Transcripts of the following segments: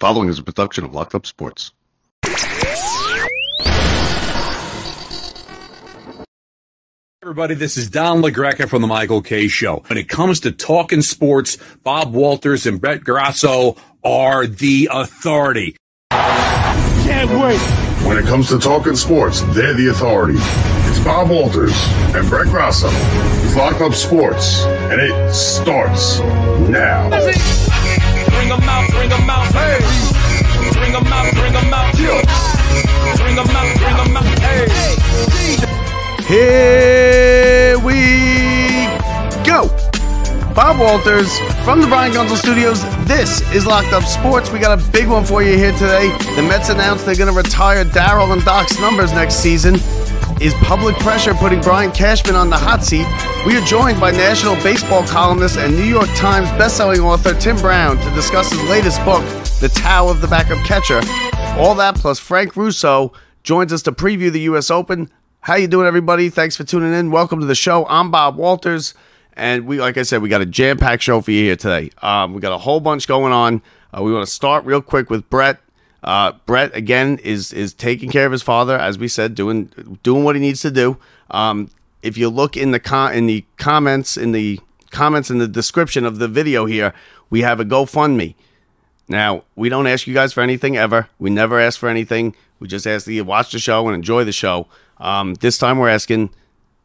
Following is a production of Locked Up Sports. Everybody, this is Don LaGreca from the Michael Kay Show. When it comes to talking sports, Bob Walters and Brett Grosso are the authority. Can't wait. When it comes to talking sports, they're the authority. It's Bob Walters and Brett Grosso. It's Locked Up Sports, and it starts now. Bring them out, bring them out, hey. Here we go. Bob Walters from the Brian Gunzel Studios. This is Locked Up Sports. We got a big one for you here today. The Mets announced they're going to retire Darryl and Doc's numbers next season. Is public pressure putting Brian Cashman on the hot seat? We are joined by national baseball columnist and New York Times bestselling author Tim Brown to discuss his latest book, The Tao of the Backup Catcher. All that plus Frank Russo joins us to preview the U.S. Open. How you doing, everybody? Thanks for tuning in. Welcome to the show. I'm Bob Walters, and we, like I said, we got a jam-packed show for you here today. Um, we got a whole bunch going on. Uh, we want to start real quick with Brett. Uh, Brett again is is taking care of his father, as we said, doing doing what he needs to do. Um, if you look in the con- in the comments in the comments in the description of the video here, we have a GoFundMe. Now, we don't ask you guys for anything ever. We never ask for anything. We just ask that you watch the show and enjoy the show. Um, this time we're asking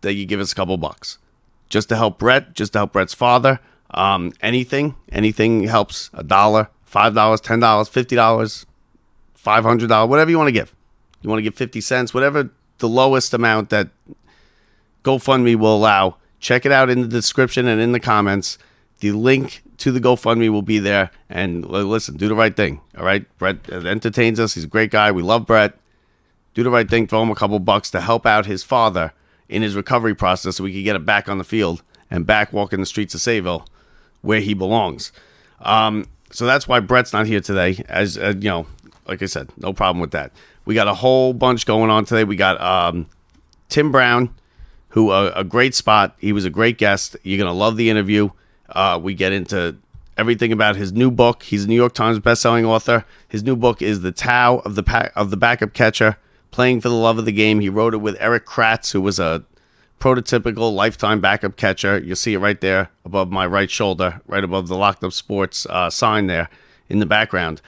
that you give us a couple bucks just to help Brett, just to help Brett's father. Um, anything, anything helps. A dollar, five dollars, ten dollars, fifty dollars, five hundred dollars, whatever you want to give. You want to give fifty cents, whatever the lowest amount that GoFundMe will allow. Check it out in the description and in the comments. The link to the GoFundMe will be there. And listen, do the right thing. All right, Brett entertains us. He's a great guy. We love Brett. Do the right thing. Throw him a couple bucks to help out his father in his recovery process, so we can get him back on the field and back walking the streets of Sayville, where he belongs. Um, so that's why Brett's not here today. As uh, you know, like I said, no problem with that. We got a whole bunch going on today. We got um, Tim Brown, who uh, a great spot. He was a great guest. You're gonna love the interview. Uh, we get into everything about his new book. He's a New York Times bestselling author. His new book is The Tao of the pa- of the Backup Catcher, Playing for the Love of the Game. He wrote it with Erik Kratz, who was a prototypical lifetime backup catcher. You'll see it right there above my right shoulder, right above the Locked Up Sports uh, sign there in the background.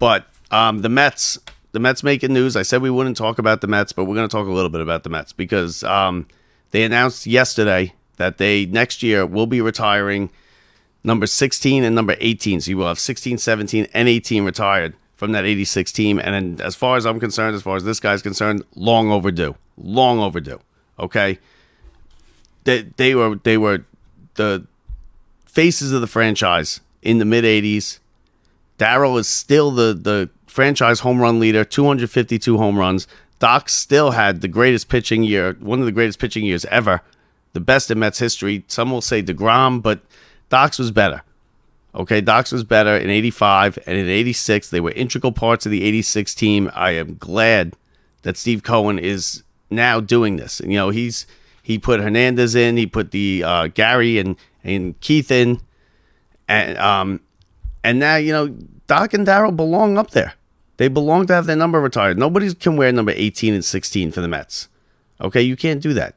But um, the Mets, the Mets making news. I said we wouldn't talk about the Mets, but we're going to talk a little bit about the Mets because um, they announced yesterday that they next year will be retiring number 16 and number 18. So you will have 16, 17, and 18 retired from that 86 team. And then as far as I'm concerned, as far as this guy's concerned, long overdue. Long overdue. Okay. They, they were they were the faces of the franchise in the mid 80s. Darryl is still the the franchise home run leader, 252 home runs. Doc still had the greatest pitching year, one of the greatest pitching years ever, the best in Mets history. Some will say DeGrom, but Doc's was better. Okay, Doc's was better in 85 and in 86. They were integral parts of the 86 team. I am glad that Steve Cohen is now doing this. And, you know, he's he put Hernandez in, he put the uh, Gary and and Keith in, and um, and now you know Doc and Darryl belong up there. They belong to have their number retired. Nobody can wear number 18 and 16 for the Mets. Okay, you can't do that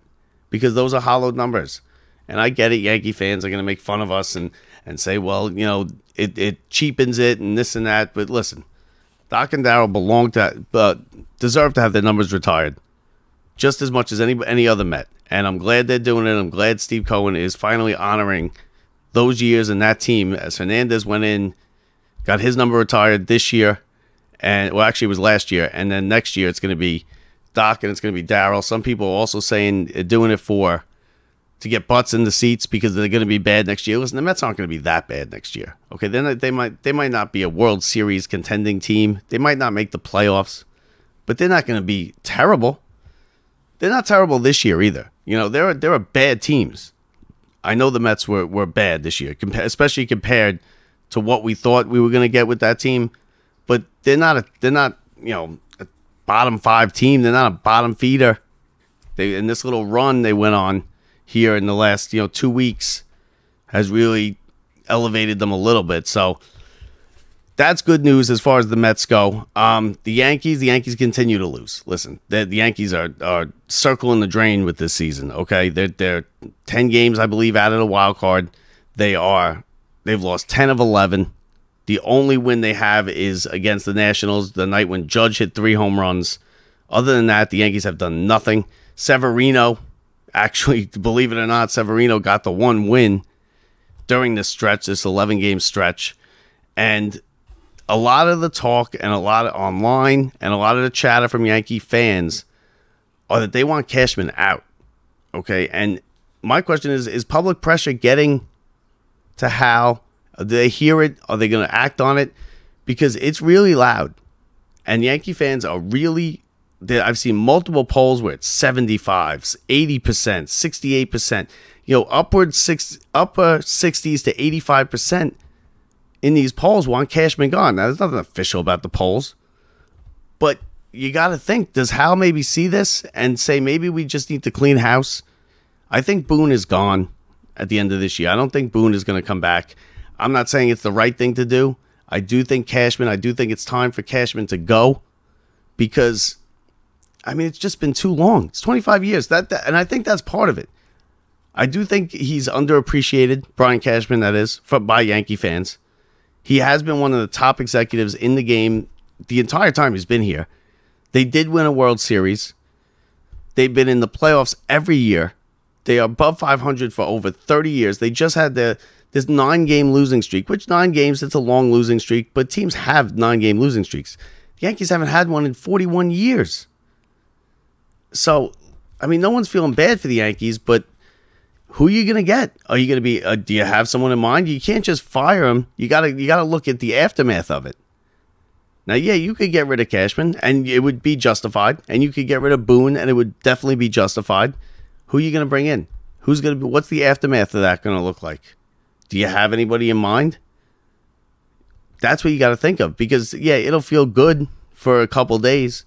because those are hollowed numbers. And I get it, Yankee fans are going to make fun of us and and say, well, you know, it, it cheapens it and this and that. But listen, Doc and Darryl belong to, but deserve to have their numbers retired just as much as any any other Met. And I'm glad they're doing it. I'm glad Steve Cohen is finally honoring those years and that team as Hernandez went in, got his number retired this year, and well, actually it was last year, and then next year it's going to be Doc and it's going to be Darryl. Some people are also saying uh, doing it for to get butts in the seats because they're going to be bad next year. Listen, the Mets aren't going to be that bad next year. Okay, then they might they might not be a World Series contending team. They might not make the playoffs, but they're not going to be terrible. They're not terrible this year either. You know, there are there are bad teams. I know the Mets were, were bad this year, especially compared to what we thought we were going to get with that team. But they're not a they're not you know a bottom five team. They're not a bottom feeder. They in this little run they went on here in the last you know two weeks has really elevated them a little bit. So that's good news as far as the Mets go. Um, the Yankees, the Yankees continue to lose. Listen, the, the Yankees are are circling the drain with this season. Okay, they're they're ten games, I believe, out of the wild card. They are they've lost ten of eleven. The only win they have is against the Nationals, the night when Judge hit three home runs. Other than that, the Yankees have done nothing. Severino, actually, believe it or not, Severino got the one win during this stretch, this 11 game stretch. And a lot of the talk and a lot of online and a lot of the chatter from Yankee fans are that they want Cashman out. Okay. And my question is is public pressure getting to Hal? Do they hear it? Are they going to act on it? Because it's really loud. And Yankee fans are really. I've seen multiple polls where it's 75s, 80%, 68%, you know, upward six, upper 60s to 85% in these polls want Cashman gone. Now, there's nothing official about the polls, but you got to think does Hal maybe see this and say maybe we just need to clean house? I think Boone is gone at the end of this year. I don't think Boone is going to come back. I'm not saying it's the right thing to do. I do think Cashman, I do think it's time for Cashman to go because I mean, it's just been too long. It's 25 years. That, that and I think that's part of it. I do think he's underappreciated, Brian Cashman, that is, for, by Yankee fans. He has been one of the top executives in the game the entire time he's been here. They did win a World Series. They've been in the playoffs every year. They are above 500 for over 30 years. They just had the this nine game losing streak, which nine games, it's a long losing streak, but teams have nine game losing streaks. The Yankees haven't had one in 41 years. So, I mean, no one's feeling bad for the Yankees, but who are you going to get? Are you going to be? Uh, do you have someone in mind? You can't just fire him. You got to you got to look at the aftermath of it. Now, yeah, you could get rid of Cashman and it would be justified, and you could get rid of Boone and it would definitely be justified. Who are you going to bring in? Who's going to be? What's the aftermath of that going to look like? Do you have anybody in mind? That's what you got to think of because yeah, it'll feel good for a couple days.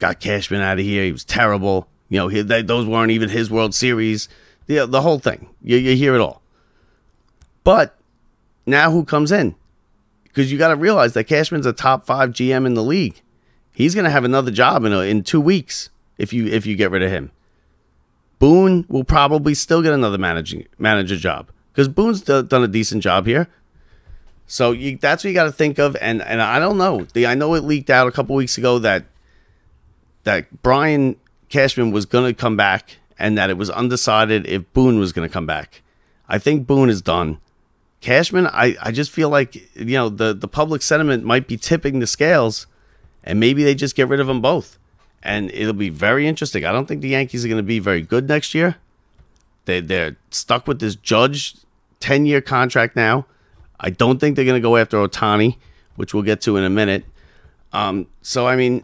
Got Cashman out of here. He was terrible. You know, he, they, those weren't even his World Series the the whole thing. You, you hear it all. But now who comes in? Because you got to realize that Cashman's a top five GM in the league. He's going to have another job in a, in two weeks if you if you get rid of him. Boone will probably still get another managing manager job because Boone's d- done a decent job here. So you, that's what you got to think of. And and I don't know. The, I know it leaked out a couple weeks ago that that Brian Cashman was going to come back and that it was undecided if Boone was going to come back. I think Boone is done. Cashman, I, I just feel like you know the the public sentiment might be tipping the scales, and maybe they just get rid of them both, and it'll be very interesting. I don't think the Yankees are going to be very good next year. They they're stuck with this Judge ten year contract now. I don't think they're going to go after Ohtani, which we'll get to in a minute. Um, so I mean,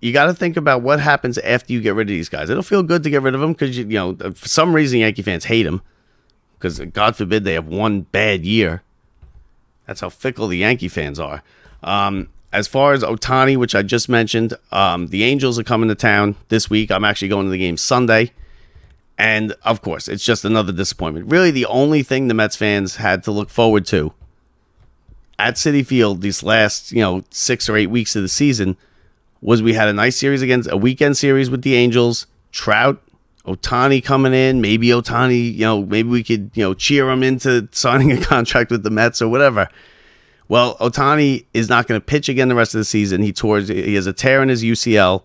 you got to think about what happens after you get rid of these guys. It'll feel good to get rid of them because you, you know for some reason Yankee fans hate them because God forbid they have one bad year. That's how fickle the Yankee fans are. Um, as far as Ohtani, which I just mentioned, um, the Angels are coming to town this week. I'm actually going to the game Sunday. And of course, it's just another disappointment. Really, the only thing the Mets fans had to look forward to at Citi Field these last, you know, six or eight weeks of the season was we had a nice series against a weekend series with the Angels. Trout, Ohtani coming in. Maybe Ohtani, you know, maybe we could, you know, cheer him into signing a contract with the Mets or whatever. Well, Ohtani is not going to pitch again the rest of the season. He tours. He has a tear in his UCL,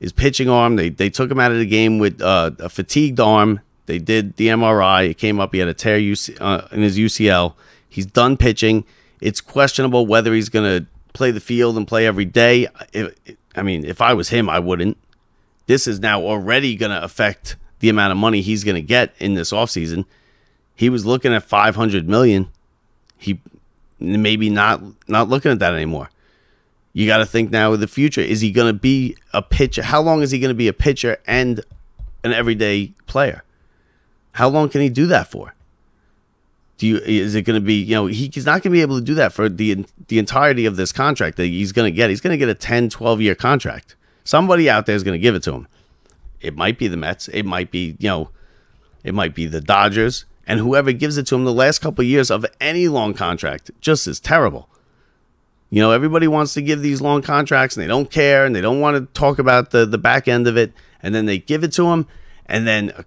his pitching arm. They they took him out of the game with uh, a fatigued arm. They did the MRI. It came up. He had a tear UC, uh, in his UCL. He's done pitching. It's questionable whether he's going to play the field and play every day. It, it, I mean, if I was him, I wouldn't. This is now already going to affect the amount of money he's going to get in this offseason. He was looking at 500 million. He maybe not not looking at that anymore. You got to think now with the future. Is he going to be a pitcher? How long is he going to be a pitcher and an everyday player? How long can he do that for? Do you is it going to be you know he, he's not going to be able to do that for the the entirety of this contract that he's going to get. He's going to get a 10, 12 year contract. Somebody out there is going to give it to him. It might be the Mets. It might be you know, it might be the Dodgers, and whoever gives it to him the last couple of years of any long contract just is terrible. You know, everybody wants to give these long contracts and they don't care and they don't want to talk about the, the back end of it. And then they give it to him. And then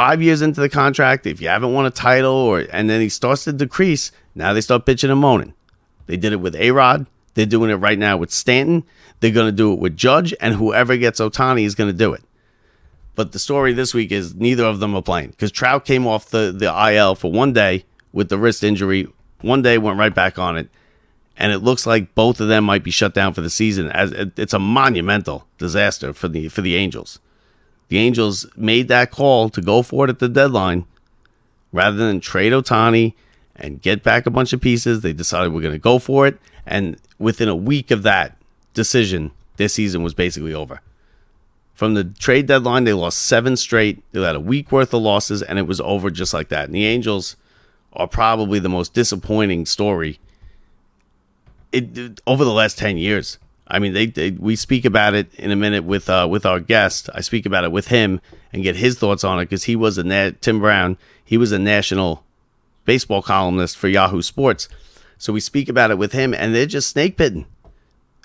five years into the contract, if you haven't won a title or and then he starts to decrease, now they start bitching and moaning. They did it with A Rod. They're doing it right now with Stanton. They're going to do it with Judge, and whoever gets Ohtani is going to do it. But the story this week is neither of them are playing because Trout came off the, the IL for one day with the wrist injury. One day went right back on it, and it looks like both of them might be shut down for the season. As it's a monumental disaster for the for the Angels. The Angels made that call to go for it at the deadline rather than trade Ohtani and get back a bunch of pieces. They decided we're going to go for it, and within a week of that decision, their season was basically over. From the trade deadline, they lost seven straight. They had a week worth of losses, and it was over just like that. And the Angels are probably the most disappointing story it, over the last 10 years. I mean, they, they, we speak about it in a minute with uh, with our guest. I speak about it with him and get his thoughts on it because he was a na- Tim Brown. He was a national baseball columnist for Yahoo Sports, so we speak about it with him, and they're just snake bitten.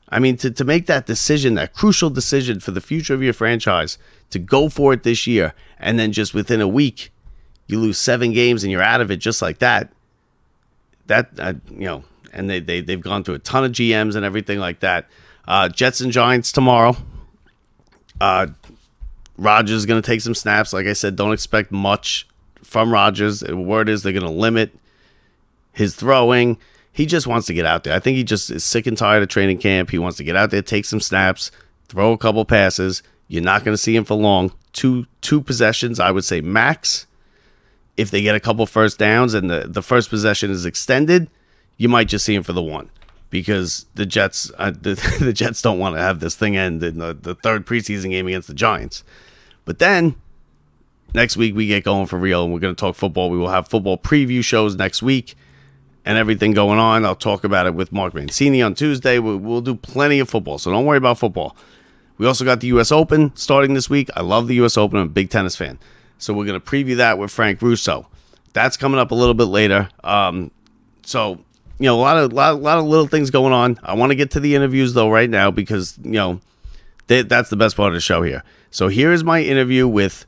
I mean, to, to make that decision, that crucial decision for the future of your franchise, to go for it this year, and then just within a week, you lose seven games and you're out of it just like that. That uh, you know, and they they they've gone through a ton of GMs and everything like that. Uh, Jets and Giants tomorrow. Uh, Rodgers is going to take some snaps. Like I said, don't expect much from Rodgers. The word is they're going to limit his throwing. He just wants to get out there. I think he just is sick and tired of training camp. He wants to get out there, take some snaps, throw a couple passes. You're not going to see him for long. Two two possessions, I would say max. If they get a couple first downs and the, the first possession is extended, you might just see him for the one because the Jets uh, the, the Jets don't want to have this thing end in the, the third preseason game against the Giants. But then next week we get going for real and we're going to talk football. We will have football preview shows next week and everything going on. I'll talk about it with Mark Mancini on Tuesday. We'll, we'll do plenty of football, so don't worry about football. We also got the U.S. Open starting this week. I love the U.S. Open. I'm a big tennis fan. So we're going to preview that with Frank Russo. That's coming up a little bit later. Um, so you know, a lot of lot, lot of little things going on. I want to get to the interviews though right now because you know they, that's the best part of the show here. So here is my interview with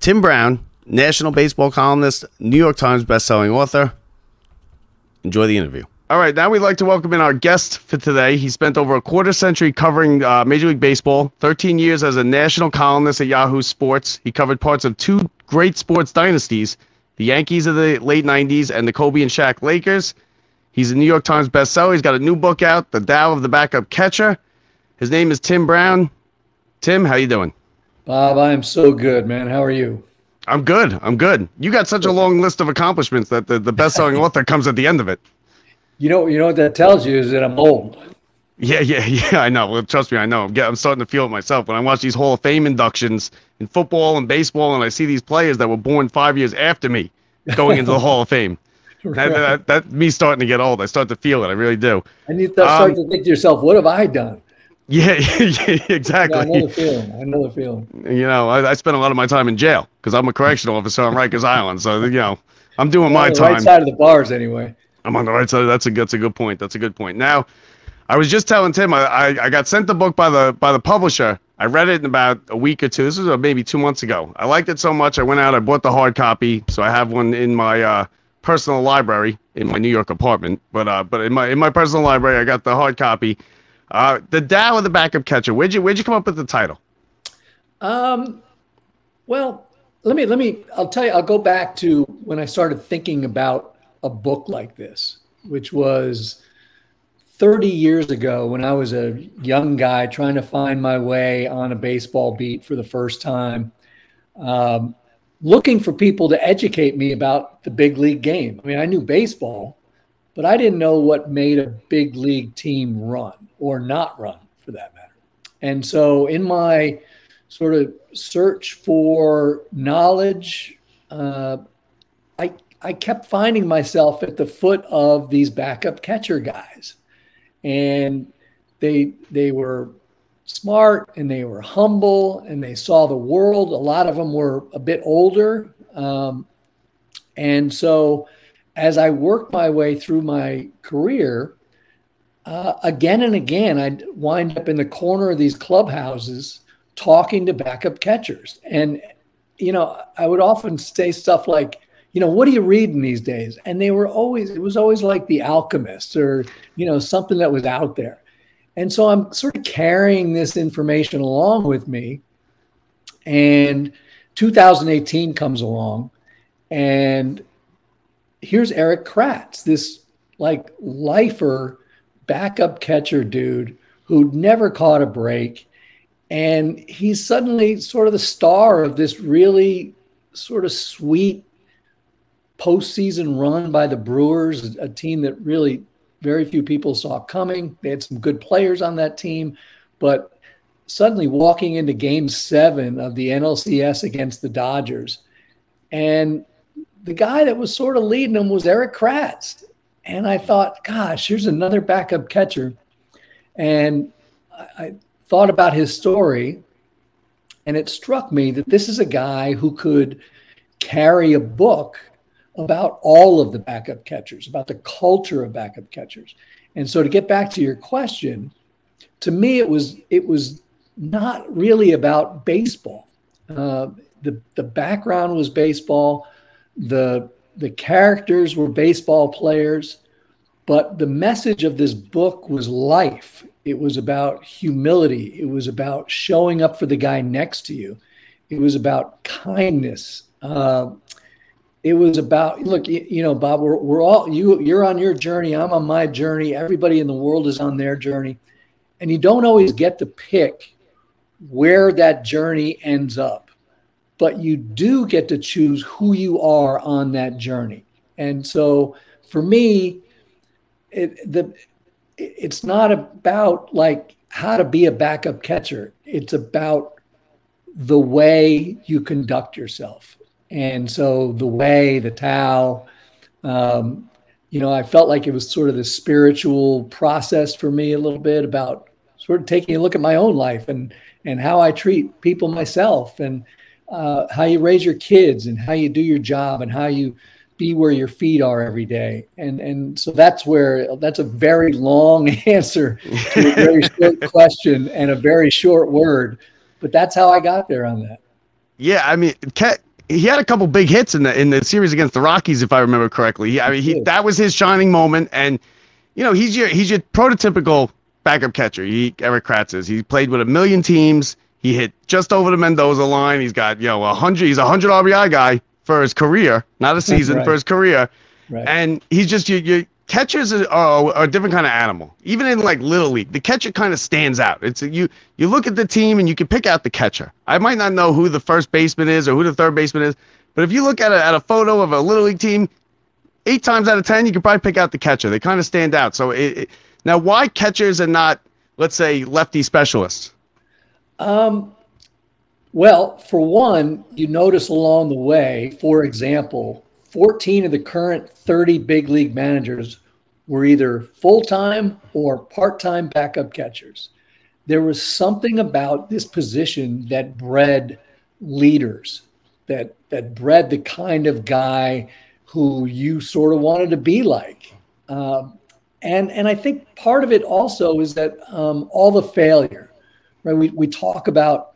Tim Brown, national baseball columnist, New York Times bestselling author. Enjoy the interview. All right, now we'd like to welcome in our guest for today. He spent over a quarter century covering uh, Major League Baseball, 13 years as a national columnist at Yahoo Sports. He covered parts of two great sports dynasties, the Yankees of the late 90s and the Kobe and Shaq Lakers. He's a New York Times bestseller. He's got a new book out, The Tao of the Backup Catcher. His name is Tim Brown. Tim, how you doing? Bob, I am so good, man. How are you? I'm good. I'm good. You got such a long list of accomplishments that the, the best-selling author comes at the end of it. You know, you know what that tells you is that I'm old. Yeah, yeah, yeah. I know. Well, trust me, I know. I'm, getting, I'm starting to feel it myself when I watch these Hall of Fame inductions in football and baseball, and I see these players that were born five years after me going into the Hall of Fame. That, that, that, me starting to get old. I start to feel it. I really do. And you start um, to think to yourself, "What have I done?" Yeah, yeah exactly. Yeah, I know the feeling. I know the feeling. You know, I, I spent a lot of my time in jail because I'm a correctional officer on Rikers Island. So you know, I'm doing my time. Right side of the bars, anyway. I'm on the right side. That's a that's a good point. That's a good point. Now, I was just telling Tim, I, I, I got sent the book by the by the publisher. I read it in about a week or two. This was uh, maybe two months ago. I liked it so much. I went out. I bought the hard copy, so I have one in my uh, personal library in my New York apartment, but uh, but in my in my personal library, I got the hard copy. Uh, the Tao of the backup catcher. Where'd you where'd you come up with the title? Um, well, let me let me. I'll tell you. I'll go back to when I started thinking about a book like this, which was 30 years ago when I was a young guy trying to find my way on a baseball beat for the first time. Um, looking for people to educate me about the big league game. I mean, I knew baseball, but I didn't know what made a big league team run or not run for that matter. And so, in my sort of search for knowledge, uh, I I kept finding myself at the foot of these backup catcher guys, and they they were smart and they were humble and they saw the world. A lot of them were a bit older. Um, and so as I worked my way through my career, uh, again and again, I'd wind up in the corner of these clubhouses talking to backup catchers. And, you know, I would often say stuff like, you know, what are you reading these days? And they were always, it was always like The Alchemist or, you know, something that was out there. And so I'm sort of carrying this information along with me. And 2018 comes along, and here's Erik Kratz, this like lifer backup catcher dude who'd never caught a break. And he's suddenly sort of the star of this really sort of sweet postseason run by the Brewers, a team that really very few people saw coming. They had some good players on that team, but suddenly walking into game seven of the NLCS against the Dodgers, and the guy that was sort of leading them was Erik Kratz. And I thought, gosh, here's another backup catcher. And I, thought about his story, and it struck me that this is a guy who could carry a book about all of the backup catchers, about the culture of backup catchers. And so to get back to your question, to me it was it was not really about baseball. Uh, the the background was baseball. The the characters were baseball players, but the message of this book was life. It was about humility. It was about showing up for the guy next to you. It was about kindness. Uh, it was about look you, know bob we're, we're all you you're on your journey i'm on my journey everybody in the world is on their journey. And you don't always get to pick where that journey ends up but you do get to choose who you are on that journey. And so for me it, the it's not about like how to be a backup catcher. It's about the way you conduct yourself and so the way, the Tao, um, you know, I felt like it was sort of the spiritual process for me a little bit about sort of taking a look at my own life and and how I treat people myself and uh, how you raise your kids and how you do your job and how you be where your feet are every day. And and so that's where that's a very long answer to a very short question and a very short word, but that's how I got there on that. Yeah, I mean, Cat, he had a couple big hits in the in the series against the Rockies, if I remember correctly. He, I mean, he, that was his shining moment, and you know he's your he's your prototypical backup catcher. He Erik Kratz is. He played with a million teams. He hit just over the Mendoza line. He's got you know a hundred. He's a hundred RBI guy for his career, not a season right. for his career. Right. And he's just you you catchers are, are, a different kind of animal. Even in like little league, the catcher kind of stands out. It's you you look at the team and you can pick out the catcher. I might not know who the first baseman is or who the third baseman is, but if you look at a, at a photo of a little league team, eight times out of ten you can probably pick out the catcher. They kind of stand out. So it, it, now, why catchers and not, let's say, lefty specialists? Um. Well, for one, you notice along the way, for example, 14 of the current 30 big league managers were either full time or part time backup catchers. There was something about this position that bred leaders, that, that bred the kind of guy who you sort of wanted to be like. Um, and, and I think part of it also is that um, all the failure, right? We, we talk about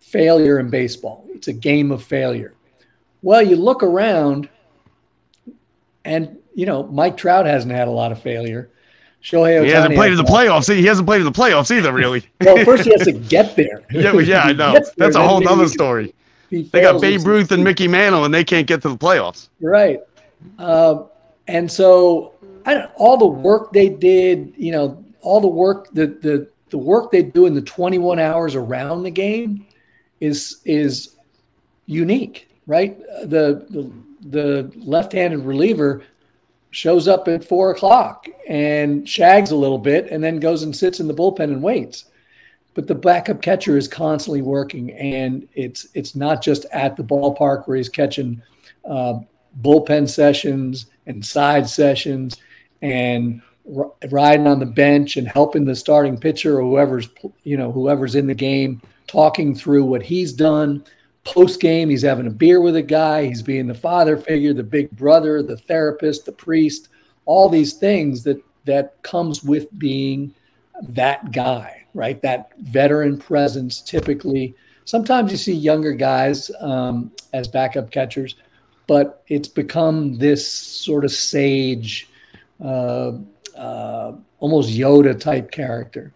failure in baseball, it's a game of failure. Well, you look around and you know, Mike Trout hasn't had a lot of failure. Shohei Ohtani he hasn't played in the playoffs. He hasn't played in the playoffs either, really. well, first he has to get there. yeah, yeah, I know. That's a whole other story. They got Babe Ruth and Mickey Mantle, and they can't get to the playoffs. Right. Um, and so, all the work they did, you know, all the work the the the work they do in the 21 hours around the game is is unique, right? The the the left-handed reliever shows up at four o'clock and shags a little bit and then goes and sits in the bullpen and waits. But the backup catcher is constantly working, and it's it's not just at the ballpark where he's catching uh, bullpen sessions and side sessions and r- riding on the bench and helping the starting pitcher or whoever's you know whoever's in the game talking through what he's done post game, he's having a beer with a guy, he's being the father figure, the big brother, the therapist, the priest, all these things that that comes with being that guy, right? That veteran presence typically. Sometimes you see younger guys um, as backup catchers, but it's become this sort of sage, uh, uh, almost Yoda type character.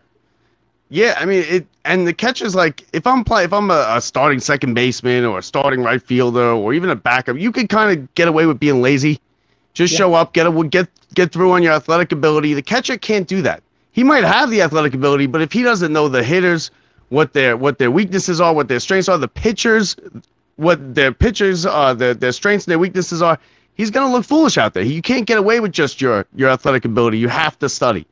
Yeah, I mean it, and the catch is like if I'm play if I'm a, a, starting second baseman or a starting right fielder or even a backup, you can kind of get away with being lazy. Just yeah. show up, get a, get get through on your athletic ability. The catcher can't do that. He might have the athletic ability, but if he doesn't know the hitters, what their what their weaknesses are, what their strengths are, the pitchers, what their pitchers are, their their strengths and their weaknesses are, he's gonna look foolish out there. You can't get away with just your your athletic ability. You have to study.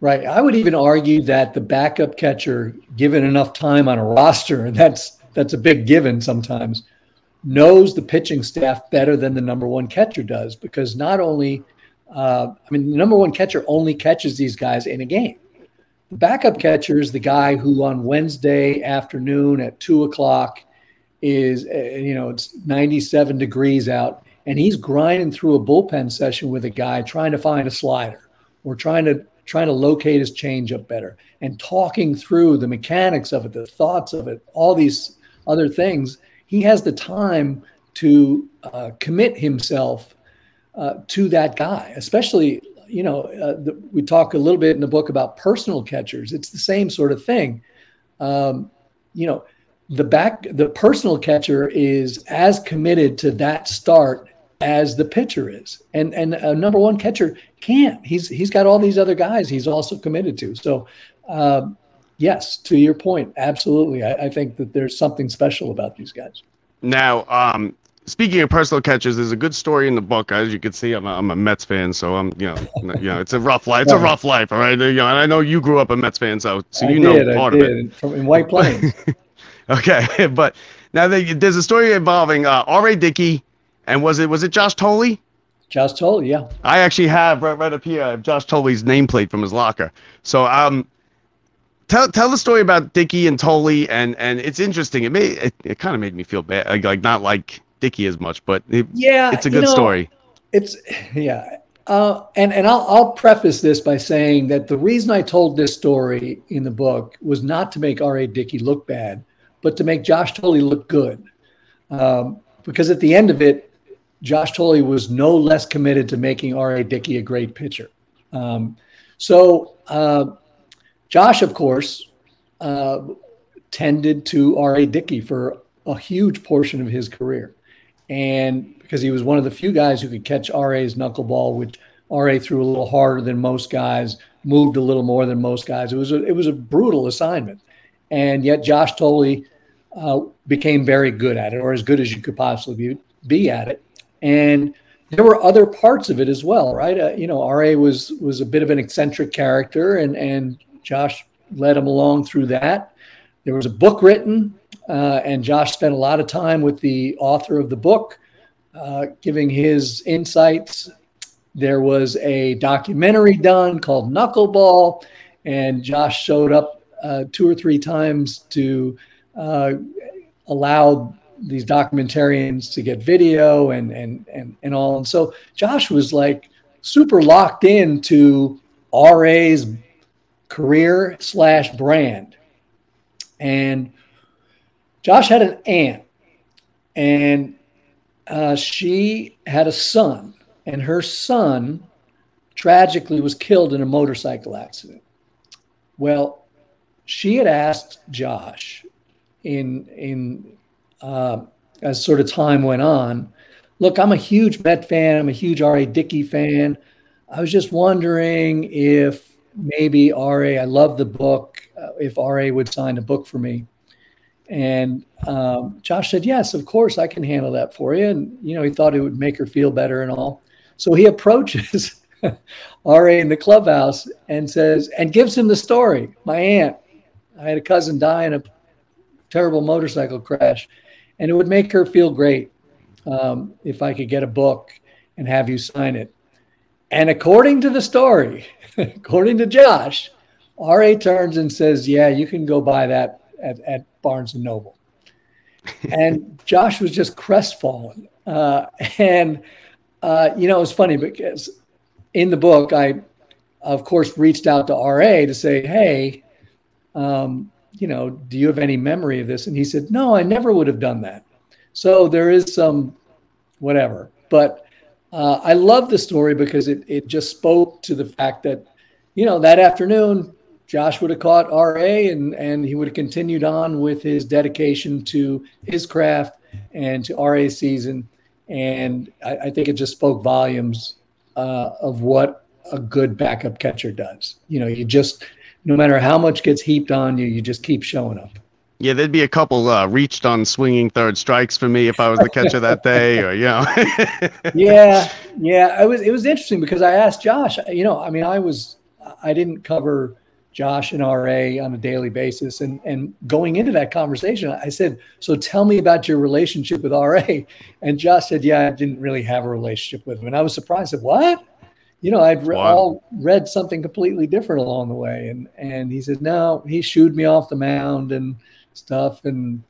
Right. I would even argue that the backup catcher, given enough time on a roster, and that's that's a big given sometimes, knows the pitching staff better than the number one catcher does because not only, uh, I mean, the number one catcher only catches these guys in a game. The backup catcher is the guy who on Wednesday afternoon at two o'clock is, uh, you know, it's 97 degrees out and he's grinding through a bullpen session with a guy trying to find a slider or trying to trying to locate his changeup better and talking through the mechanics of it, the thoughts of it, all these other things. He has the time to uh, commit himself uh, to that guy, especially, you know, uh, the, we talk a little bit in the book about personal catchers. It's the same sort of thing. Um, you know, the back, the personal catcher is as committed to that start as the pitcher is. And and a number one catcher can't. He's he's got all these other guys he's also committed to. So um, yes, to your point, absolutely. I, I, think that there's something special about these guys. Now, um, speaking of personal catches, there's a good story in the book. As you can see, I'm a, I'm a Mets fan, so I'm you know you know it's a rough life. It's a rough life, all right. You know, and I know you grew up a Mets fan, so so you I know part of it. From, in White Plains. okay, but now there's a story involving uh, R.A. Dickey and was it was it Josh Thole? Josh Thole, yeah. I actually have right, right up here I have Josh Thole's nameplate from his locker. So um tell tell the story about Dickey and Thole and and it's interesting. It made it, it kind of made me feel bad like, like not like Dickey as much, but it, yeah, it's a good you know, story. It's yeah. Uh, and and I'll, I'll preface this by saying that the reason I told this story in the book was not to make R.A. Dickey look bad, but to make Josh Thole look good. Um, because at the end of it, Josh Thole was no less committed to making R.A. Dickey a great pitcher. Um, so, uh, Josh, of course, uh, tended to R.A. Dickey for a huge portion of his career. And because he was one of the few guys who could catch R.A.'s knuckleball, which R.A. threw a little harder than most guys, moved a little more than most guys. It was a, it was a brutal assignment. And yet, Josh Thole uh, became very good at it, or as good as you could possibly be, be at it and there were other parts of it as well, right? Uh, you know, RA was was a bit of an eccentric character, and and Josh led him along through that. There was a book written, uh, and Josh spent a lot of time with the author of the book, uh, giving his insights. There was a documentary done called Knuckleball, and Josh showed up uh, two or three times to uh, allow these documentarians to get video and and and and all. And so Josh was like super locked into RA's career slash brand. And Josh had an aunt, and uh, she had a son, and her son tragically was killed in a motorcycle accident. Well, she had asked Josh in in uh, as sort of time went on. Look, I'm a huge Met fan. I'm a huge R.A. Dickey fan. I was just wondering if maybe R.A. I love the book. Uh, if R.A. would sign a book for me. And um, Josh said, Yes, of course, I can handle that for you. And, you know, he thought it would make her feel better and all. So he approaches RA in the clubhouse and says, and gives him the story. My aunt, I had a cousin die in a terrible motorcycle crash and it would make her feel great um, if I could get a book and have you sign it. And according to the story, according to Josh, RA turns and says, Yeah, you can go buy that at, at Barnes and Noble. and Josh was just crestfallen. Uh, and, uh, you know, it's funny because in the book, I, of course, reached out to RA to say, hey, um, you know, do you have any memory of this? And he said, no, I never would have done that. So there is some whatever. But uh, I love the story because it, it just spoke to the fact that, you know, that afternoon, Josh would have caught RA and, and he would have continued on with his dedication to his craft and to RA season. And I, I think it just spoke volumes uh, of what a good backup catcher does. You know, you just, no matter how much gets heaped on you, you just keep showing up. Yeah, there'd be a couple uh, reached on swinging third strikes for me if I was the catcher that day, or you know. yeah, yeah. It was it was interesting because I asked Josh. You know, I mean, I was I didn't cover Josh and RA on a daily basis, and and going into that conversation, I said, "So tell me about your relationship with RA." And Josh said, "Yeah, I didn't really have a relationship with him," and I was surprised. I said, "What?" You know, I'd re- wow. all read something completely different along the way. And and he said, no, he shooed me off the mound and stuff and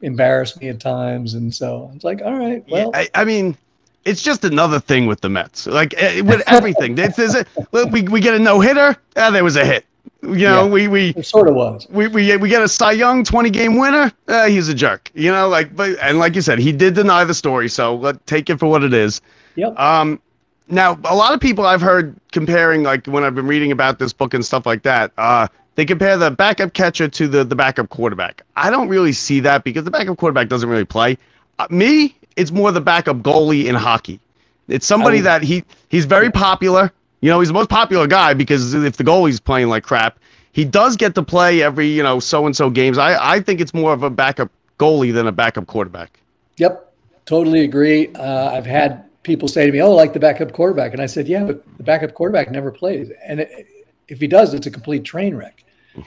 embarrassed me at times. And so I was like, all right, well. Yeah, I, I mean, it's just another thing with the Mets. Like uh, with everything, there's, there's a, we we get a no hitter. Ah, there was a hit. You know, yeah, we we it sort of was. We we we get a Cy Young twenty game winner. Uh, he's a jerk. You know, like but and like you said, he did deny the story. So let take it for what it is. Yep. Um, now, a lot of people I've heard comparing, like when I've been reading about this book and stuff like that, uh, they compare the backup catcher to the, the backup quarterback. I don't really see that because the backup quarterback doesn't really play. Uh, me, it's more the backup goalie in hockey. It's somebody oh. that he he's very popular. You know, he's the most popular guy because if the goalie's playing like crap, he does get to play every you know so and so games. I I think it's more of a backup goalie than a backup quarterback. Yep, totally agree. Uh, I've had people say to me, "Oh, like the backup quarterback," and I said, "Yeah, but the backup quarterback never plays, and it, if he does, it's a complete train wreck."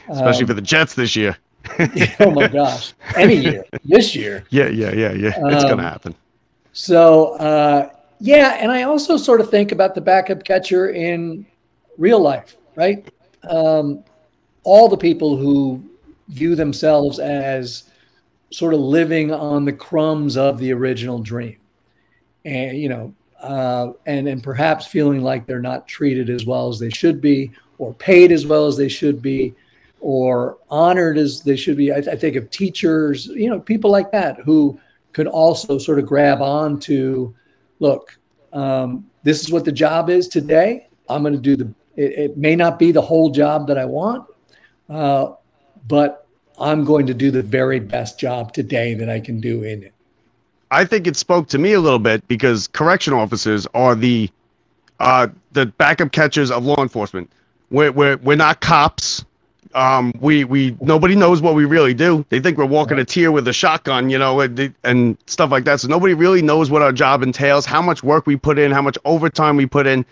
Especially um, for the Jets this year. oh my gosh! Any year, this year. Yeah, yeah, yeah, yeah. It's um, gonna happen. So, uh, yeah, and I also sort of think about the backup catcher in real life, right? Um, all the people who view themselves as sort of living on the crumbs of the original dream and you know, uh, and and perhaps feeling like they're not treated as well as they should be, or paid as well as they should be, or honored as they should be. I, I think of teachers, you know, people like that who could also sort of grab on to, look, um, this is what the job is today. I'm going to do the. It, it, may not be the whole job that I want, uh, but I'm going to do the very best job today that I can do in it. I think it spoke to me a little bit because correction officers are the uh, the backup catchers of law enforcement. We're we're, we're not cops. Um, we we nobody knows what we really do. They think we're walking a tier with a shotgun, you know, and, and stuff like that. So nobody really knows what our job entails, how much work we put in, how much overtime we put in.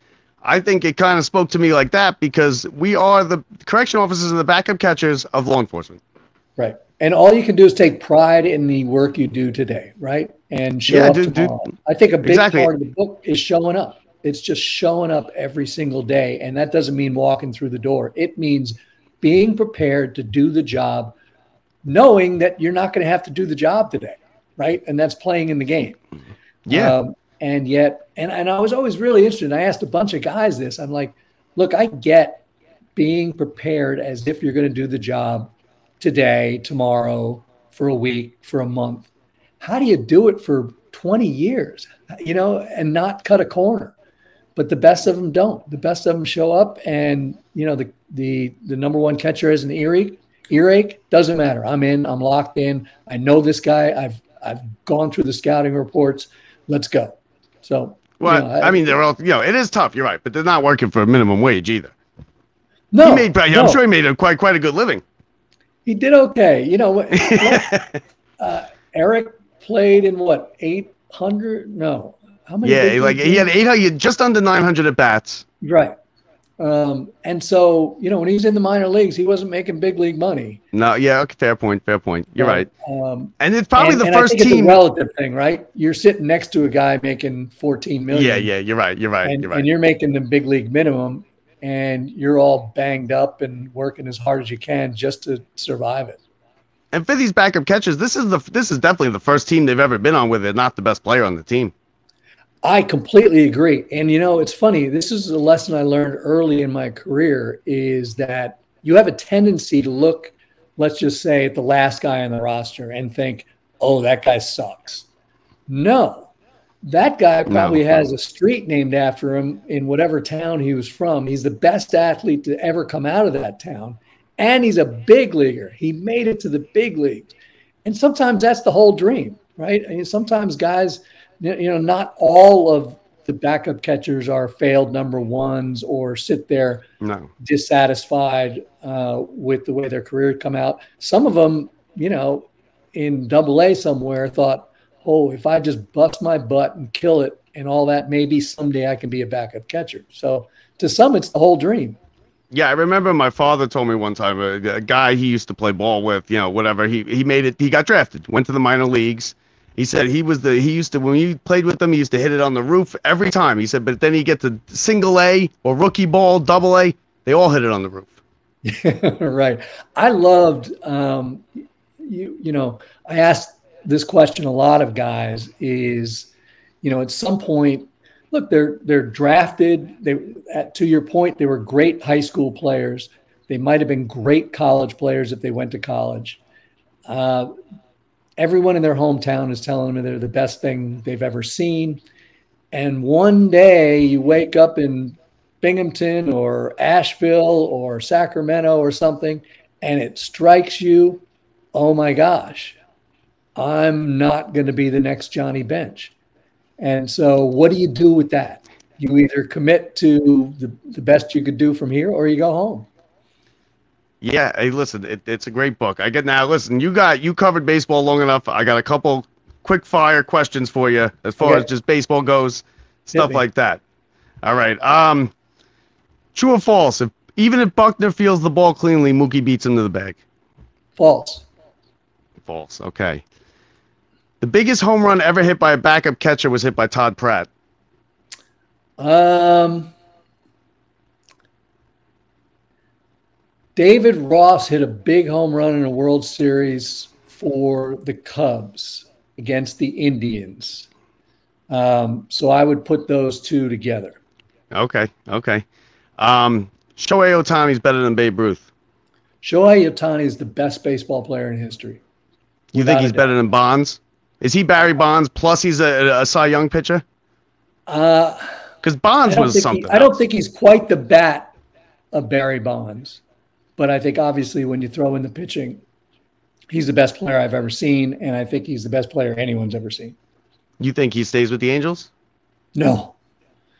I think it kind of spoke to me like that because we are the correction officers and the backup catchers of law enforcement. Right. And all you can do is take pride in the work you do today, right? And show yeah, up dude, tomorrow. Dude. I think a big exactly. part of the book is showing up. It's just showing up every single day. And that doesn't mean walking through the door. It means being prepared to do the job, knowing that you're not going to have to do the job today, right? And that's playing in the game. Yeah. Um, and yet, and, and I was always really interested. I asked a bunch of guys this. I'm like, look, I get being prepared as if you're going to do the job today, tomorrow, for a week, for a month. How do you do it for 20 years, you know, and not cut a corner? But the best of them don't. The best of them show up, and you know the the the number one catcher has an earache. Earache doesn't matter. I'm in. I'm locked in. I know this guy. I've I've gone through the scouting reports. Let's go. So well, you know, I, I, mean, they're all you know. It is tough. You're right, but they're not working for a minimum wage either. No, he made. I'm sure he made a quite quite a good living he did okay. You know, uh, Erik played in what eight hundred? No, how many? Yeah, like he had eight hundred, just under nine hundred at bats. Right. Um, and so, you know, when he's in the minor leagues, he wasn't making big league money. No, yeah, okay, fair point, fair point. You're right. Um, and it's probably and, the and first team. relative thing, right? You're sitting next to a guy making 14 million. Yeah, yeah, you're right. You're right. And, you're right. And you're making the big league minimum and you're all banged up and working as hard as you can just to survive it. And for these backup catchers, this is the this is definitely the first team they've ever been on where they're not the best player on the team. I completely agree. And you know, it's funny. This is a lesson I learned early in my career is that you have a tendency to look, let's just say, at the last guy on the roster and think, "Oh, that guy sucks." No, that guy probably No. has a street named after him in whatever town he was from. He's the best athlete to ever come out of that town, and he's a big leaguer. He made it to the big leagues, and sometimes that's the whole dream, right? I mean, sometimes guys, you know, not all of the backup catchers are failed number ones or sit there No. dissatisfied uh, with the way their career come out. Some of them, you know, in double A somewhere thought, oh, if I just bust my butt and kill it and all that, maybe someday I can be a backup catcher. So to some, it's the whole dream. Yeah, I remember my father told me one time a, a guy he used to play ball with, you know, whatever. He he made it. He got drafted, went to the minor leagues. He said he was the he used to when he played with them, he used to hit it on the roof every time. He said, but then he get to single A or rookie ball, double A, they all hit it on the roof. right. I loved, um, you, you know, I asked this question a lot of guys is, you know, at some point, look, they're, they're drafted. They, at, to your point, they were great high school players. They might have been great college players if they went to college. Uh, everyone in their hometown is telling them they're the best thing they've ever seen. And one day you wake up in Binghamton or Asheville or Sacramento or something, and it strikes you, oh my gosh, I'm not going to be the next Johnny Bench. And so, what do you do with that? You either commit to the, the best you could do from here or you go home. Yeah, hey, listen, it, it's a great book. I get now. Listen, you got you covered baseball long enough. I got a couple quick fire questions for you as far Okay. as just baseball goes, stuff like that. All right. Um, true or false? If even if Buckner feels the ball cleanly, Mookie beats him to the bag. False. False. Okay. The biggest home run ever hit by a backup catcher was hit by Todd Pratt. Um, David Ross hit a big home run in a World Series for the Cubs against the Indians. Um, so I would put those two together. Okay. Okay. Um, Shohei is better than Babe Ruth. Shohei Ohtani is the best baseball player in history. You think he's better than Bonds? Is he Barry Bonds plus he's a, a Cy Young pitcher? Uh, Because I Bonds was think he, something. I don't think he's quite the bat of Barry Bonds, but I think obviously when you throw in the pitching, he's the best player I've ever seen, and I think he's the best player anyone's ever seen. You think he stays with the Angels? No,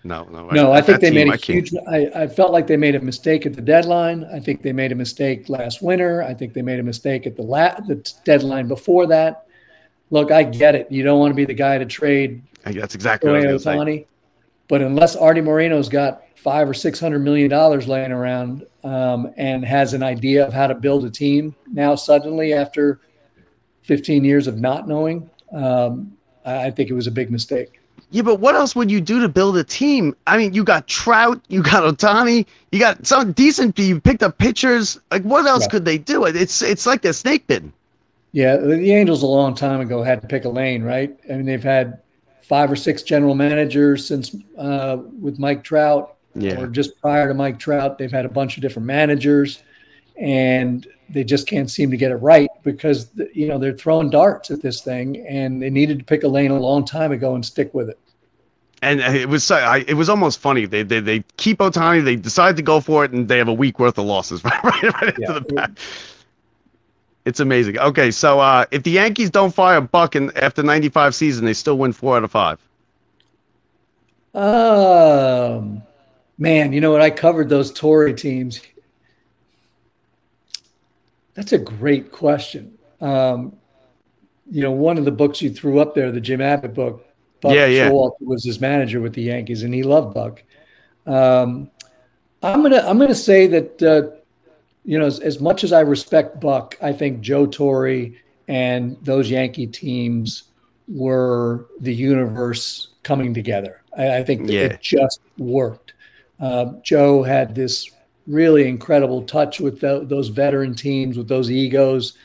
No, no. no, I think that they made a I huge. I, I felt like they made a mistake at the deadline. I think they made a mistake last winter. I think they made a mistake at the la- the deadline before that. Look, I get it. You don't want to be the guy to trade That's exactly what I was say. But unless Artie Moreno's got five or six hundred million dollars laying around um, and has an idea of how to build a team now suddenly after fifteen years of not knowing, um, I think it was a big mistake. Yeah, but what else would you do to build a team? I mean, you got Trout, you got Ohtani, you got some decent. You picked up pitchers. Like, what else Yeah. could they do? It's it's like a snake bitten. Yeah, the Angels a long time ago had to pick a lane, right? I mean, they've had five or six general managers since uh, with Mike Trout, Yeah. or just prior to Mike Trout, they've had a bunch of different managers, and they just can't seem to get it right because you know they're throwing darts at this thing, and they needed to pick a lane a long time ago and stick with it. And it was so- I, it was almost funny. They, they they keep Ohtani. They decide to go for it, and they have a week worth of losses right right, right Yeah. into the back. It's amazing. Okay, so uh, if the Yankees don't fire Buck in, after 95 season, they still win four out of five. Um, man, you know what? I covered those Torre teams. That's a great question. Um, you know, one of the books you threw up there, the Jim Abbott book, Buck Yeah, yeah. Showalter was his manager with the Yankees, and he loved Buck. Um, I'm gonna I'm gonna say that uh, you know as, as much as I respect Buck, I think Joe Torre and those Yankee teams were the universe coming together. I, I think Yeah. it just worked. Uh, Joe had this really incredible touch with tho- those veteran teams, with those egos,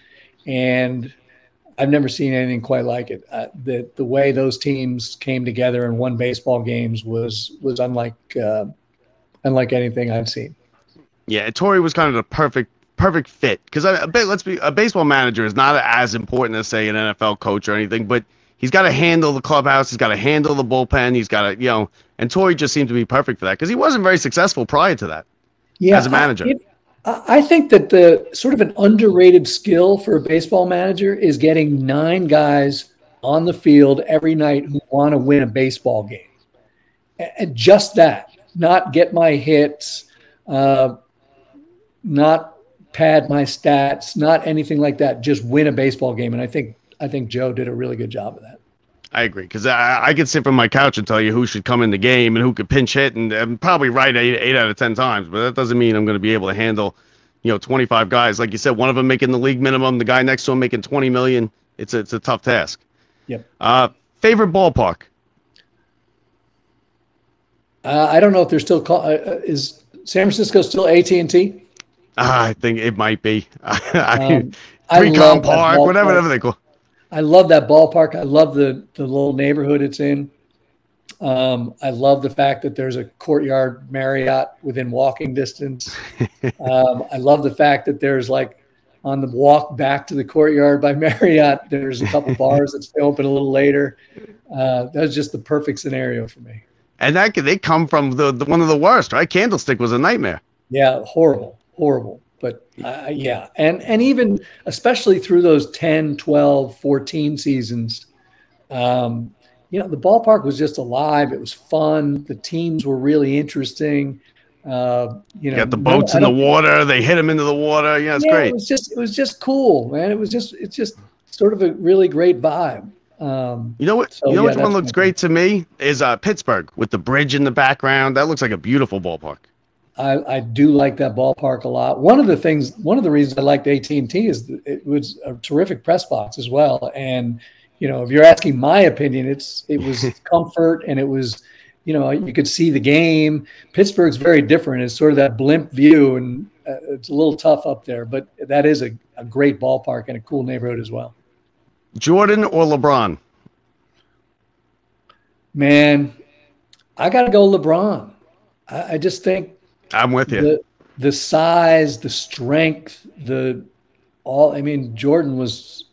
and I've never seen anything quite like it. Uh, the the way those teams came together and won baseball games was was unlike uh, unlike anything I've seen. Yeah, Torre was kind of the perfect perfect fit because let's be a baseball manager is not as important as say an NFL coach or anything, but he's got to handle the clubhouse, he's got to handle the bullpen, he's got to you know, and Torre just seemed to be perfect for that because he wasn't very successful prior to that. Yeah, as a manager. I, it, I think that the sort of an underrated skill for a baseball manager is getting nine guys on the field every night who want to win a baseball game. And just that, not get my hits, uh, not pad my stats, not anything like that. Just win a baseball game. And I think I think Joe did a really good job of that. I agree because I, I could sit from my couch and tell you who should come in the game and who could pinch hit, and I'm probably right eight, eight out of ten times. But that doesn't mean I'm going to be able to handle, you know, 25 guys. Like you said, one of them making the league minimum, the guy next to him making 20 million. It's a, it's a tough task. Yep. Uh, favorite ballpark? Uh, I don't know if they're still call, uh, uh is San Francisco still AT and T? Ah, I think it might be. Um, Recon Park, whatever, whatever they call. I love that ballpark. I love the the little neighborhood it's in. Um, I love the fact that there's a courtyard Marriott within walking distance. um, I love the fact that there's like on the walk back to the courtyard by Marriott, there's a couple bars that stay open a little later. Uh, that's just the perfect scenario for me. And that they come from the, the one of the worst, right? Candlestick was a nightmare. Yeah, horrible, horrible but uh, yeah. and and even especially through those 10 12 14 seasons um, you know the ballpark was just alive. It was fun. The teams were really interesting. Uh, you know got the boats in the water. They hit them into the water. Yeah it's yeah, great. it was just it was just cool man. It was just it's just sort of a really great vibe. Um, you know what? So, you know yeah, which one looks great to me is uh, Pittsburgh with the bridge in the background. That looks like a beautiful ballpark. I, I, do like that ballpark a lot. One of the things, one of the reasons I liked AT and T is it was a terrific press box as well. And you know, if you're asking my opinion, it's it was comfort and it was, you know, you could see the game. Pittsburgh's very different. It's sort of that blimp view, and uh, it's a little tough up there. But that is a, a great ballpark and a cool neighborhood as well. Jordan or LeBron? Man, I got to go LeBron. I, I just think I'm with you. The, the size, the strength, the all. I mean, Jordan was.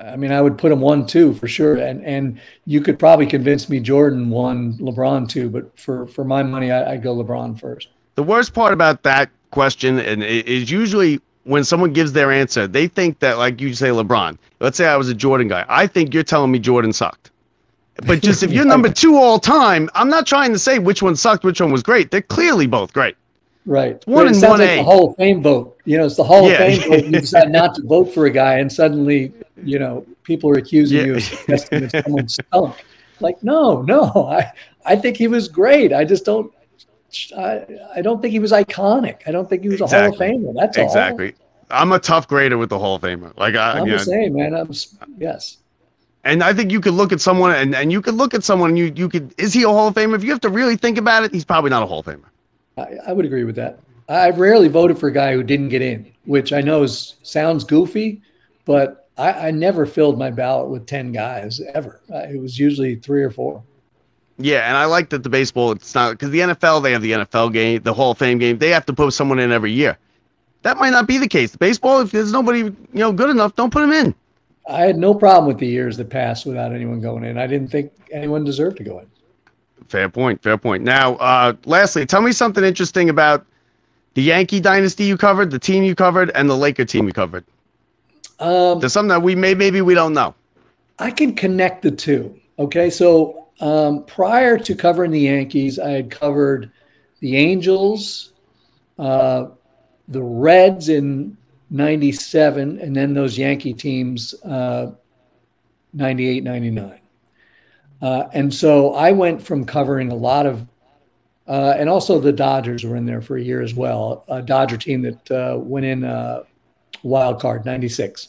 I mean, I would put him one two for sure, and and you could probably convince me Jordan one, LeBron two, but for for my money, I, I'd go LeBron first. The worst part about that question and is usually when someone gives their answer, they think that like you say LeBron. Let's say I was a Jordan guy. I think you're telling me Jordan sucked. But just if you're number two all time, I'm not trying to say which one sucked, which one was great. They're clearly both great. Right. One and one like A. The Hall of Fame vote. You know, it's the Hall yeah. of Fame vote. You decide not to vote for a guy, and suddenly, you know, people are accusing yeah. you of suggesting that someone stunk. Like, no, no, I, I think he was great. I just don't, I, I don't think he was iconic. I don't think he was exactly. a Hall of Famer. That's exactly. All. I'm a tough grader with the Hall of Famer. Like I, I'm the same, man. I'm yes. And I think you could look at someone and, and you could look at someone and you you could is he a Hall of Famer? If you have to really think about it, he's probably not a Hall of Famer. I, I would agree with that. I've rarely voted for a guy who didn't get in, which I know is, sounds goofy, but I, I never filled my ballot with 10 guys ever. It was usually three or four. Yeah, and I like that the baseball, it's not because the NFL, they have the NFL game, the Hall of Fame game. They have to put someone in every year. That might not be the case. Baseball, if there's nobody, you know, good enough, don't put them in. I had no problem with the years that passed without anyone going in. I didn't think anyone deserved to go in. Fair point. Fair point. Now, uh, lastly, tell me something interesting about the Yankee dynasty you covered, the team you covered, and the Laker team you covered. Um, There's something that we may maybe we don't know. I can connect the two. Okay, so um, prior to covering the Yankees, I had covered the Angels, uh, the Reds in '97, and then those Yankee teams, uh, '98, '99. Uh, and so I went from covering a lot of, uh, and also the Dodgers were in there for a year as well, a Dodger team that uh, went in uh, wild card '96.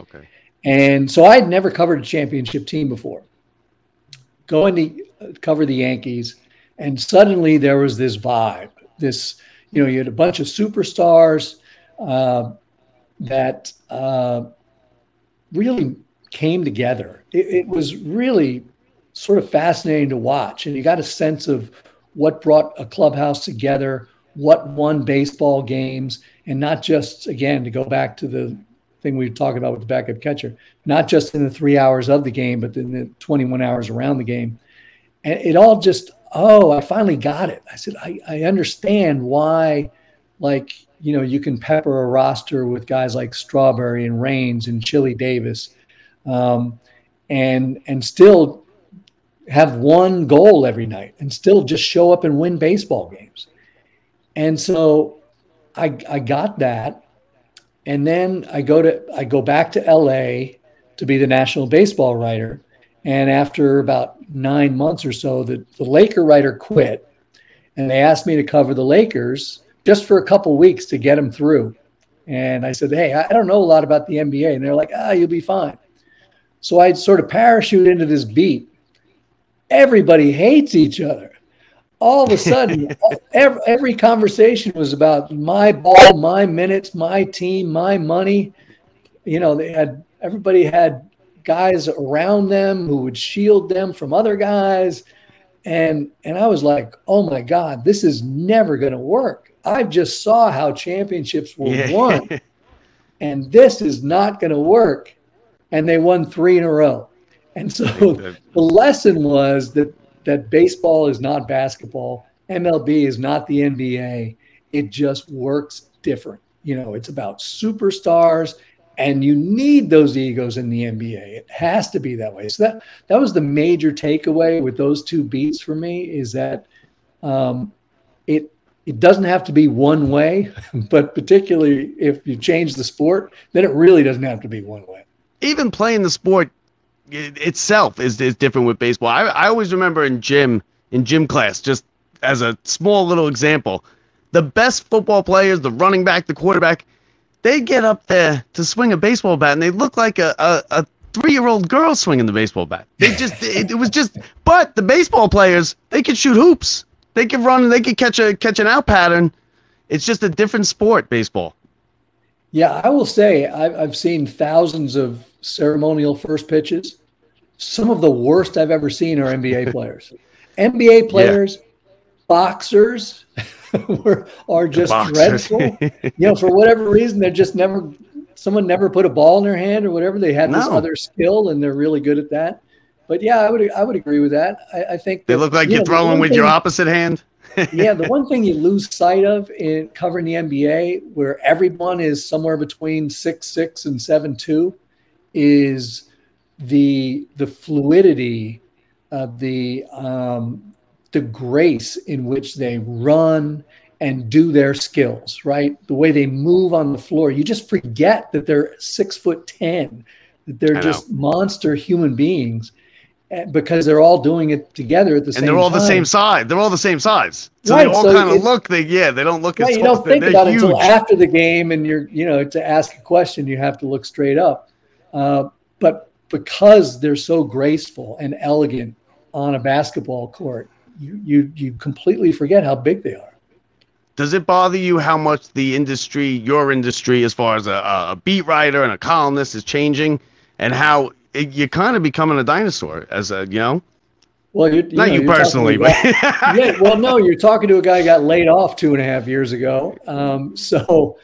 Okay. And so I had never covered a championship team before. Going to uh, cover the Yankees, and suddenly there was this vibe. This, you know, you had a bunch of superstars uh, that really came together. It, it was really sort of fascinating to watch, and you got a sense of what brought a clubhouse together, what won baseball games, and not just again to go back to the thing we were talking about with the backup catcher, not just in the three hours of the game, but in the 21 hours around the game. And it all just, oh, I finally got it. I said, I, I understand why, like, you know, you can pepper a roster with guys like Strawberry and Raines and Chili Davis, um, and and still have one goal every night and still just show up and win baseball games. And so I I got that. And then I go to I go back to LA to be the national baseball writer. And after about nine months or so, the, the Laker writer quit. And they asked me to cover the Lakers just for a couple weeks to get them through. And I said, Hey, I don't know a lot about the NBA. And they're like, Ah, you'll be fine. So I sort of parachute into this beat. Everybody hates each other. All of a sudden, every, every conversation was about my ball, my minutes, my team, my money. You know, they had everybody had guys around them who would shield them from other guys and and I was like, "Oh my god, this is never going to work. I just saw how championships were yeah. won, and this is not going to work." And they won three in a row. And so the lesson was that that baseball is not basketball, MLB is not the NBA. It just works different. You know, it's about superstars and you need those egos in the NBA. It has to be that way. So that that was the major takeaway with those two beats for me is that um, it it doesn't have to be one way, but particularly if you change the sport, then it really doesn't have to be one way. Even playing the sport itself is is different with baseball. I I always remember in gym in gym class, just as a small little example, the best football players, the running back, the quarterback they get up there to swing a baseball bat and they look like a, a, a three year old girl swinging the baseball bat. They just, it, it, was just, but the baseball players, they could shoot hoops. They could run, they could catch a, catch an out pattern. It's just a different sport, baseball. Yeah, I will say I've, I've seen thousands of ceremonial first pitches. Some of the worst I've ever seen are NBA players. NBA players, yeah. boxers, were, are just dreadful. you know, for whatever reason, they're just never, someone never put a ball in their hand or whatever. They had no. this other skill and they're really good at that. But yeah, I would, I would agree with that. I, I think they look like you are throwing with thing, your opposite hand. yeah, the one thing you lose sight of in covering the NBA, where everyone is somewhere between six six and seven two, is the the fluidity, of the um, the grace in which they run and do their skills, right? The way they move on the floor. You just forget that they're six foot 10, that they're just monster human beings eh, because they're all doing it together at the and same time. And they're all time. the same size. They're all the same size. So right, they all so kind of look, they, yeah, they don't look right, You don't think about huge. it until after the game and you're, you know, to ask a question, you have to look straight up. Uh, but because they're so graceful and elegant on a basketball court, you you you completely forget how big they are. Does it bother you how much the industry, your industry, as far as a, a beat writer and a columnist, is changing, and how it, you're kind of becoming a dinosaur as a you know? Well, you not know, you personally, but yeah. Well, no, you're talking to a guy who got laid off two and a half years ago. Um, so.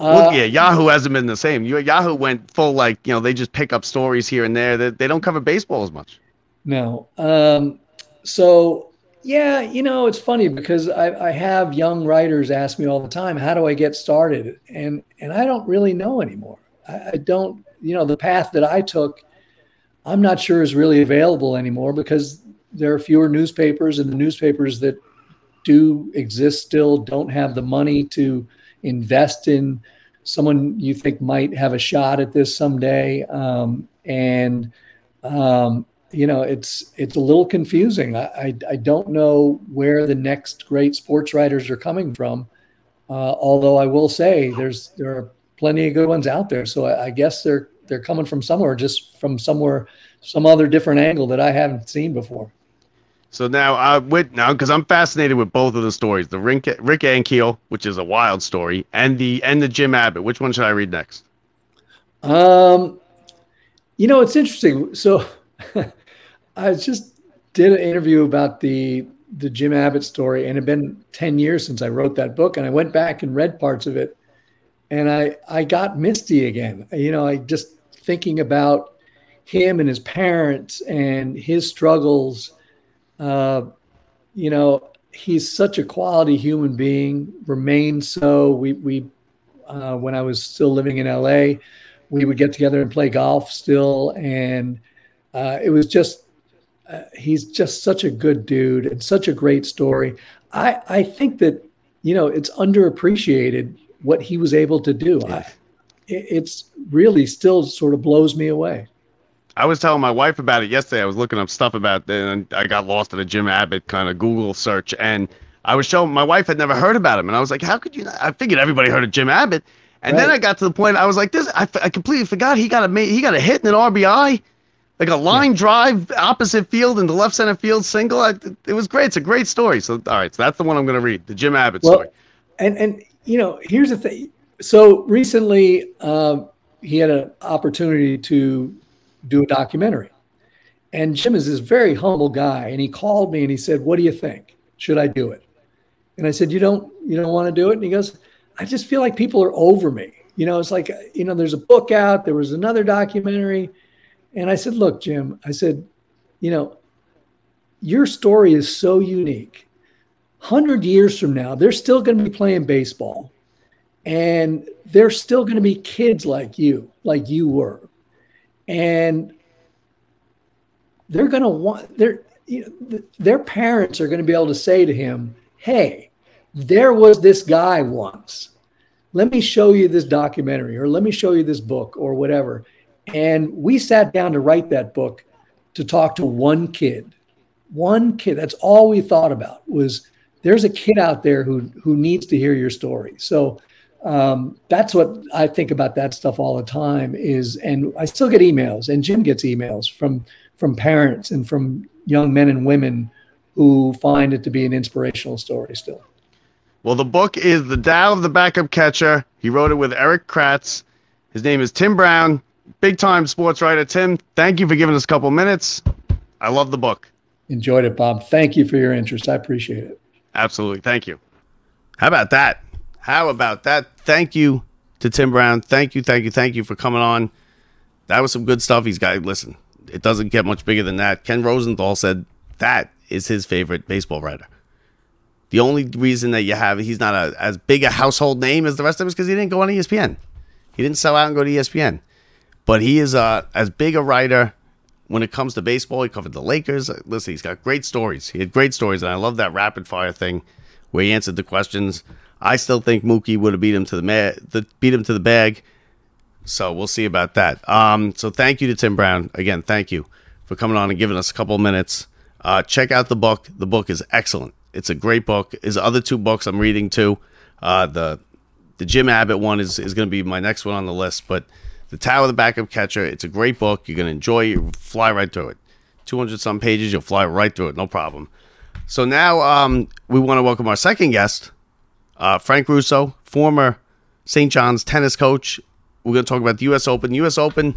Uh, well, yeah, Yahoo hasn't been the same. Yahoo went full like you know they just pick up stories here and there. They, they don't cover baseball as much. No. Um, so yeah, you know, it's funny because I, I, have young writers ask me all the time, how do I get started? And and I don't really know anymore. I, I, don't, you know, the path that I took, I'm not sure is really available anymore because there are fewer newspapers and the newspapers that do exist still don't have the money to invest in someone you think might have a shot at this someday. Um, and um, you know, it's it's a little confusing. I, I, I don't know where the next great sports writers are coming from. Uh, although I will say there's there are plenty of good ones out there. So I, I, guess they're they're coming from somewhere, just from somewhere, some other different angle that I haven't seen before. So now, uh, with now because I'm fascinated with both of the stories, the Rick Rick Ankiel, which is a wild story, and the and the Jim Abbott. Which one should I read next? Um, You know, it's interesting. So I just did an interview about the the Jim Abbott story, and it had been 10 years since I wrote that book. And I went back and read parts of it, and I I got misty again. You know, I just thinking about him and his parents and his struggles. Uh, you know, he's such a quality human being, remains so. We we uh, when I was still living in LA, we would get together and play golf still, and uh, it was just uh, he's just such a good dude and such a great story. I I think that you know it's underappreciated what he was able to do. I, it's really still sort of blows me away. I was telling my wife about it yesterday. I was looking up stuff about it, and I got lost in a Jim Abbott kind of Google search, and I was showing my wife had never heard about him, and I was like, "How could you?" Not? I figured everybody heard of Jim Abbott, and right. then I got to the point I was like, "This," I, I completely forgot he got a he got a hit in an RBI, like a line yeah. drive opposite field into left center field single. I, it was great. It's a great story. So all right, so that's the one I'm going to read, the Jim Abbott well, story. And and you know, here's the thing. So recently, uh, he had an opportunity to do a documentary. And Jim is this very humble guy, and he called me and he said, "What do you think? Should I do it?" And I said, "You don't, you don't want to do it?" And he goes, "I just feel like people are over me. You know, it's like, you know, there's a book out, there was another documentary." And I said, "Look, Jim," I said, "You know, your story is so unique. 100 years from now, they're still going to be playing baseball and they're still going to be kids like you, like you were. And they're going to want their you know, their parents are going to be able to say to him, "Hey, there was this guy once. Let me show you this documentary or let me show you this book or whatever." And we sat down to write that book to talk to one kid. One kid. That's all we thought about was there's a kid out there who who needs to hear your story. So um, that's what I think about that stuff all the time is, and I still get emails and Jim gets emails from, from parents and from young men and women who find it to be an inspirational story still. Well, the book is The Tao of the Backup Catcher. He wrote it with Erik Kratz. His name is Tim Brown, big time sports writer. Tim, thank you for giving us a couple minutes. I love the book. Enjoyed it, Bob. Thank you for your interest. I appreciate it. Absolutely. Thank you. How about that? How about that? Thank you to Tim Brown. Thank you, thank you, thank you for coming on. That was some good stuff. He's got, listen, it doesn't get much bigger than that. Ken Rosenthal said that is his favorite baseball writer. The only reason that you have he's not a, as big a household name as the rest of us because he didn't go on ESPN. He didn't sell out and go to ESPN. But he is uh, as big a writer when it comes to baseball. He covered the Lakers. Listen, he's got great stories. He had great stories, and I love that rapid fire thing where he answered the questions. I still think Mookie would have beat him to the, ma- the beat him to the bag. So we'll see about that. Um, so thank you to Tim Brown again. Thank you for coming on and giving us a couple minutes. Uh, check out the book. The book is excellent. It's a great book. His other two books I'm reading too. Uh, the the Jim Abbott one is, is going to be my next one on the list. But the Tao of the Backup Catcher. It's a great book. You're going to enjoy it. You fly right through it. 200 some pages. You'll fly right through it. No problem. So now um, we want to welcome our second guest. Uh, Frank Russo, former St. John's tennis coach. We're going to talk about the U.S. Open. U.S. Open,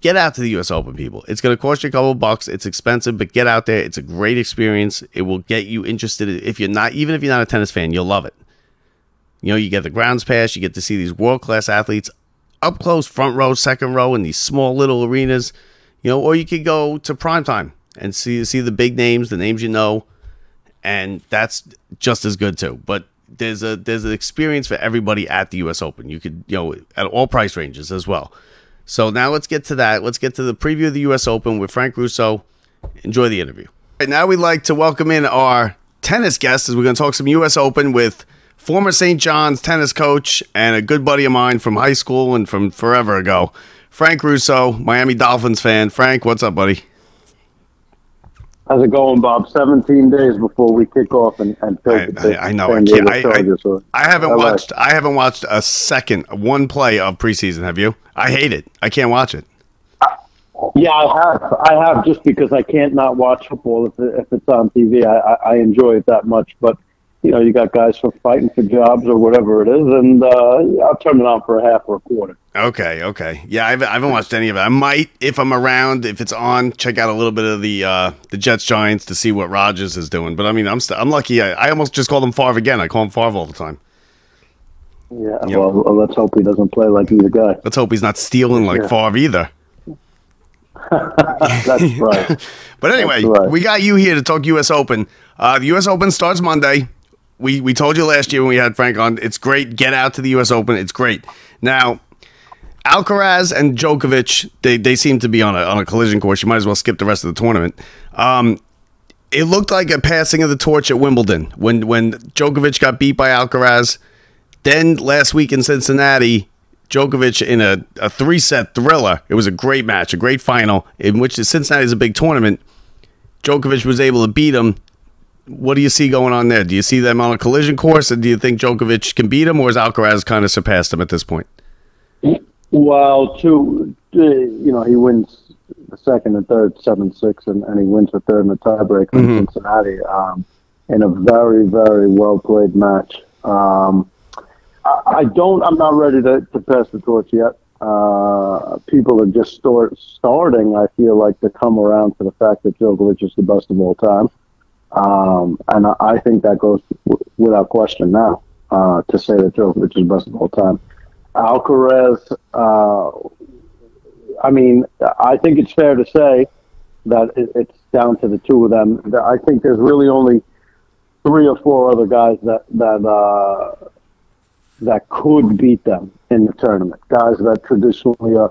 get out to the U.S. Open, people. It's going to cost you a couple bucks. It's expensive, but get out there. It's a great experience. It will get you interested. If you're not, even if you're not a tennis fan, you'll love it. You know, you get the grounds pass. You get to see these world class athletes up close, front row, second row, in these small little arenas. You know, or you could go to prime time and see see the big names, the names you know, and that's just as good too. But there's a there's an experience for everybody at the U.S. Open. You could you know at all price ranges as well. So now let's get to that. Let's get to the preview of the U.S. Open with Frank Russo. Enjoy the interview. Right now we'd like to welcome in our tennis guest as we're going to talk some U.S. Open with former St. John's tennis coach and a good buddy of mine from high school and from forever ago, Frank Russo, Miami Dolphins fan. Frank, what's up, buddy? How's it going, Bob? 17 days before we kick off and, and I, I, I, know. I, can't, I, I, I, haven't watched. I haven't watched a second, one play of preseason. Have you? I hate it. I can't watch it. Yeah, I have. I have just because I can't not watch football if, if it's on TV. I, I enjoy it that much. But you know, you got guys for fighting for jobs or whatever it is, and uh, I'll turn it on for a half or a quarter. Okay, okay. Yeah, I haven't, I haven't watched any of it. I might, if I'm around, if it's on, check out a little bit of the uh, the Jets Giants to see what Rodgers is doing. But I mean, I'm st- I'm lucky. I, I almost just call him Favre again. I call him Favre all the time. Yeah, Yep. well, let's hope he doesn't play like he's a guy. Let's hope he's not stealing like Yeah. Favre either. That's right. But anyway, right. we got you here to talk U.S. Open. Uh, the U.S. Open starts Monday. We we told you last year when we had Frank on. It's great. Get out to the U.S. Open. It's great. Now, Alcaraz and Djokovic, they, they seem to be on a on a collision course. You might as well skip the rest of the tournament. Um, it looked like a passing of the torch at Wimbledon when when Djokovic got beat by Alcaraz. Then last week in Cincinnati, Djokovic in a, a three set thriller. It was a great match, a great final in which Cincinnati is a big tournament. Djokovic was able to beat him. What do you see going on there? Do you see them on a collision course, and do you think Djokovic can beat him, or has Alcaraz kind of surpassed him at this point? Well, two, you know, he wins the second and third seven six, and, and he wins the third in the tiebreak in Cincinnati um, in a very very well played match. Um, I, I don't. I'm not ready to, to pass the torch yet. Uh, people are just start, starting. I feel like to come around to the fact that Djokovic is the best of all time, um, and I, I think that goes w- without question now uh, to say that Djokovic is best of all time. Alcaraz, uh, I mean, I think it's fair to say that it, it's down to the two of them. I think there's really only three or four other guys that that uh, that could beat them in the tournament. Guys that traditionally uh,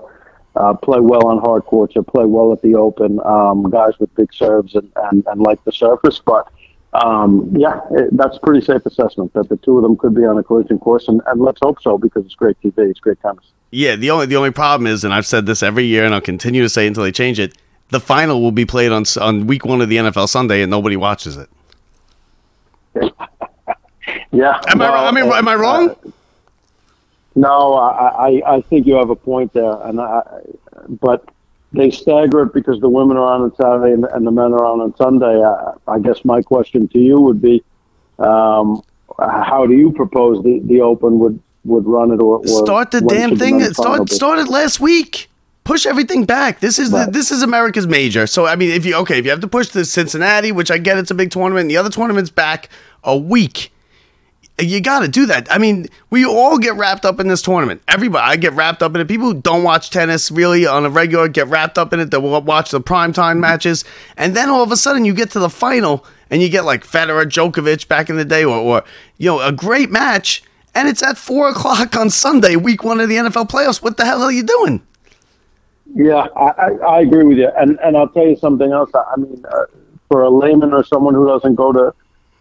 uh, play well on hard courts or play well at the Open. Um, guys with big serves and, and, and like the surface, but. Um, yeah, it, that's a pretty safe assessment that the two of them could be on a collision course, and, and let's hope so because it's great TV, it's great tennis. Yeah, the only the only problem is, and I've said this every year, and I'll continue to say until they change it. The final will be played on on week one of the NFL Sunday, and nobody watches it. Yeah, Am I wrong? I mean, am I wrong? No, I, I, I think you have a point there, and I, but they stagger it because the women are on on Saturday and, and the men are on on Sunday. I, I guess my question to you would be, um, how do you propose the, the Open would, would run it, or, or Start the damn thing. Start started last week. Push everything back. This is the, this is America's major. So I mean, if you okay, if you have to push to Cincinnati, which I get, it's a big tournament. And the other tournament's back a week. You got to do that. I mean, we all get wrapped up in this tournament. Everybody, I get wrapped up in it. People who don't watch tennis really on a regular get wrapped up in it. They will watch the primetime matches, and then all of a sudden you get to the final and you get like Federer, Djokovic back in the day, or, or you know a great match, and it's at four o'clock on Sunday, week one of the NFL playoffs. What the hell are you doing? Yeah, I, I, I agree with you, and and I'll tell you something else. I mean, uh, for a layman or someone who doesn't go to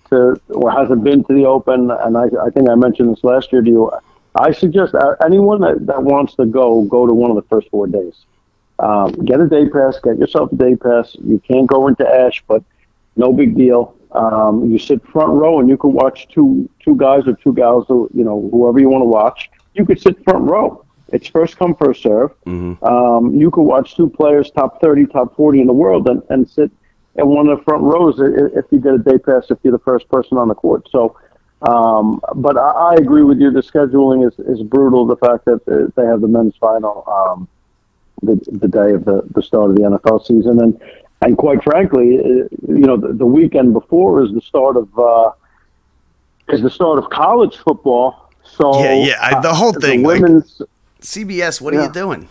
to or hasn't been to the Open, and I, I think I mentioned this last year to you. I suggest uh, anyone that, that wants to go go to one of the first four days. Um, get a day pass. Get yourself a day pass. You can't go into Ash, but no big deal. Um, you sit front row, and you can watch two two guys or two gals, who, you know, whoever you want to watch. You could sit front row. It's first come first serve. Um, you could watch two players, top thirty, top forty in the world, and, and sit in one of the front rows if you get a day pass if you're the first person on the court. So, um, but I, I agree with you. The scheduling is, is brutal. The fact that they have the men's final um, the, the day of the, the start of the NFL season, and and quite frankly, uh, you know, the, the weekend before is the start of uh, is the start of college football. So Yeah, yeah, I- the whole uh, thing, like- women's. CBS, what are you doing?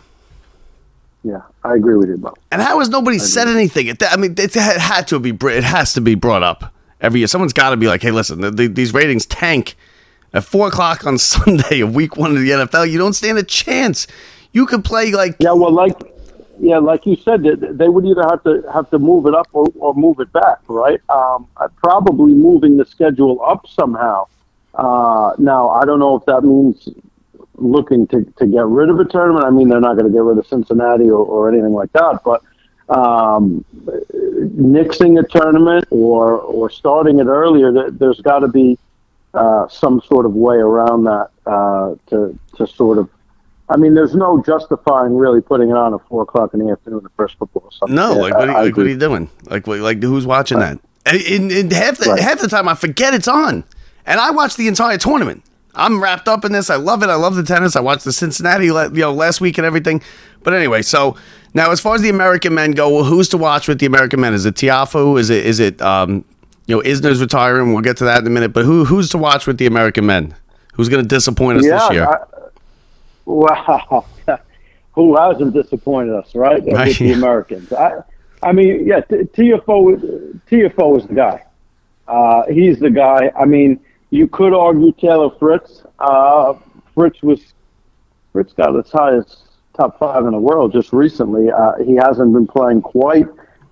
Yeah, I agree with you, Bob. And how has nobody said anything? It, I mean, it had to be it has to be brought up every year. Someone's got to be like, "Hey, listen, the, the, these ratings tank at four o'clock on Sunday of Week One of the NFL. You don't stand a chance. You could play like Yeah, well, like yeah, like you said, they, they would either have to have to move it up or, or move it back, right? Um, probably moving the schedule up somehow. Uh, now, I don't know if that means looking to, to get rid of a tournament. I mean, they're not going to get rid of Cincinnati or, or anything like that, but um, nixing a tournament or or starting it earlier, there, there's got to be uh, some sort of way around that uh, to to sort of. I mean, there's no justifying really putting it on at four o'clock in the afternoon the first football. Sunday. no, like what, are, like what are you doing? Like what, like who's watching that? And, and, and half the Right. half the time, I forget it's on. and I watch the entire tournament. I'm wrapped up in this. I love it. I love the tennis. I watched the Cincinnati, you know, last week and everything. But anyway, so now as far as the American men go, well, who's to watch with the American men? Is it Tiafoe? Is it is it um, you know Isner's retiring? We'll get to that in a minute. But who who's to watch with the American men? Who's going to disappoint us this year? I, wow. Who hasn't disappointed us, right? Right, With the. Americans. I, I mean, yeah, T- Tiafoe, Tiafoe is the guy. Uh, he's the guy. I mean, you could argue Taylor Fritz. Uh, Fritz was Fritz got as high as top five in the world just recently. Uh, he hasn't been playing quite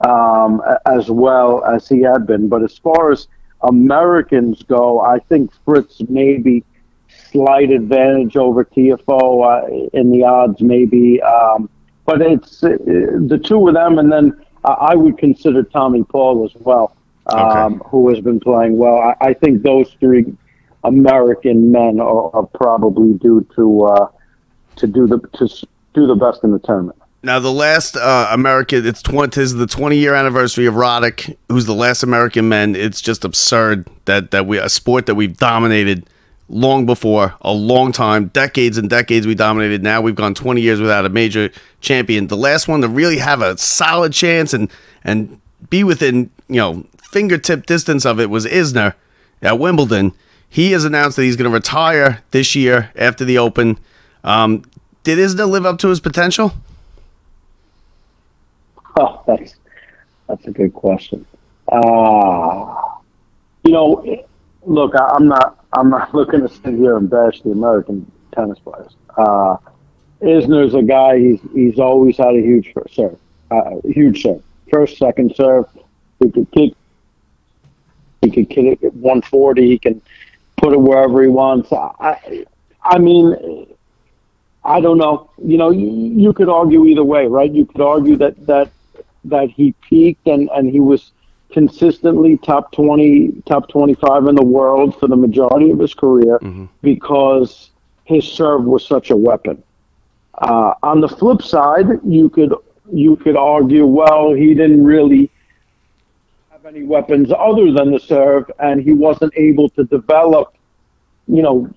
um, as well as he had been. But as far as Americans go, I think Fritz maybe slight advantage over Tiafoe uh, in the odds, maybe. Um, but it's uh, the two of them, and then I I would consider Tommy Paul as well, um, who has been playing well. I, I think those three American men are, are probably due to uh, to do the to do the best in the tournament. Now the last uh, American, it's twenty, is the twenty year anniversary of Roddick, who's the last American men. It's just absurd that that we a sport that we've dominated long before, a long time, decades and decades we dominated. Now we've gone twenty years without a major champion. The last one to really have a solid chance and and be within you know fingertip distance of it was Isner at Wimbledon. He has announced that he's going to retire this year after the Open. Um, did Isner live up to his potential? Oh, that's that's a good question. Uh, you know, look, I, I'm not I'm not looking to sit here and bash the American tennis players. Uh, Isner's a guy. He's he's always had a huge serve, uh, huge serve, first, second serve. He could kick. He could kick it at 140. He can put it wherever he wants. I, I mean, I don't know. You know, you, you could argue either way, right? You could argue that that that he peaked and and he was consistently top 20 top 25 in the world for the majority of his career because his serve was such a weapon uh, on the flip side you could you could argue well he didn't really any weapons other than the serve and he wasn't able to develop you know,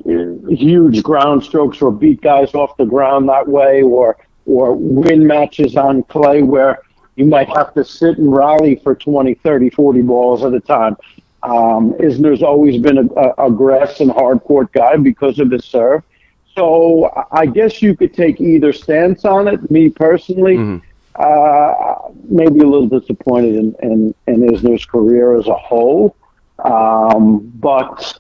huge ground strokes or beat guys off the ground that way or or win matches on clay where you might have to sit and rally for 20, 30, 40 balls at a time. Um, Isner's always been a, a, grass and hard court guy because of his serve. So I- I guess you could take either stance on it. Me personally, uh, maybe a little disappointed in, in, in Isner's career as a whole. Um, but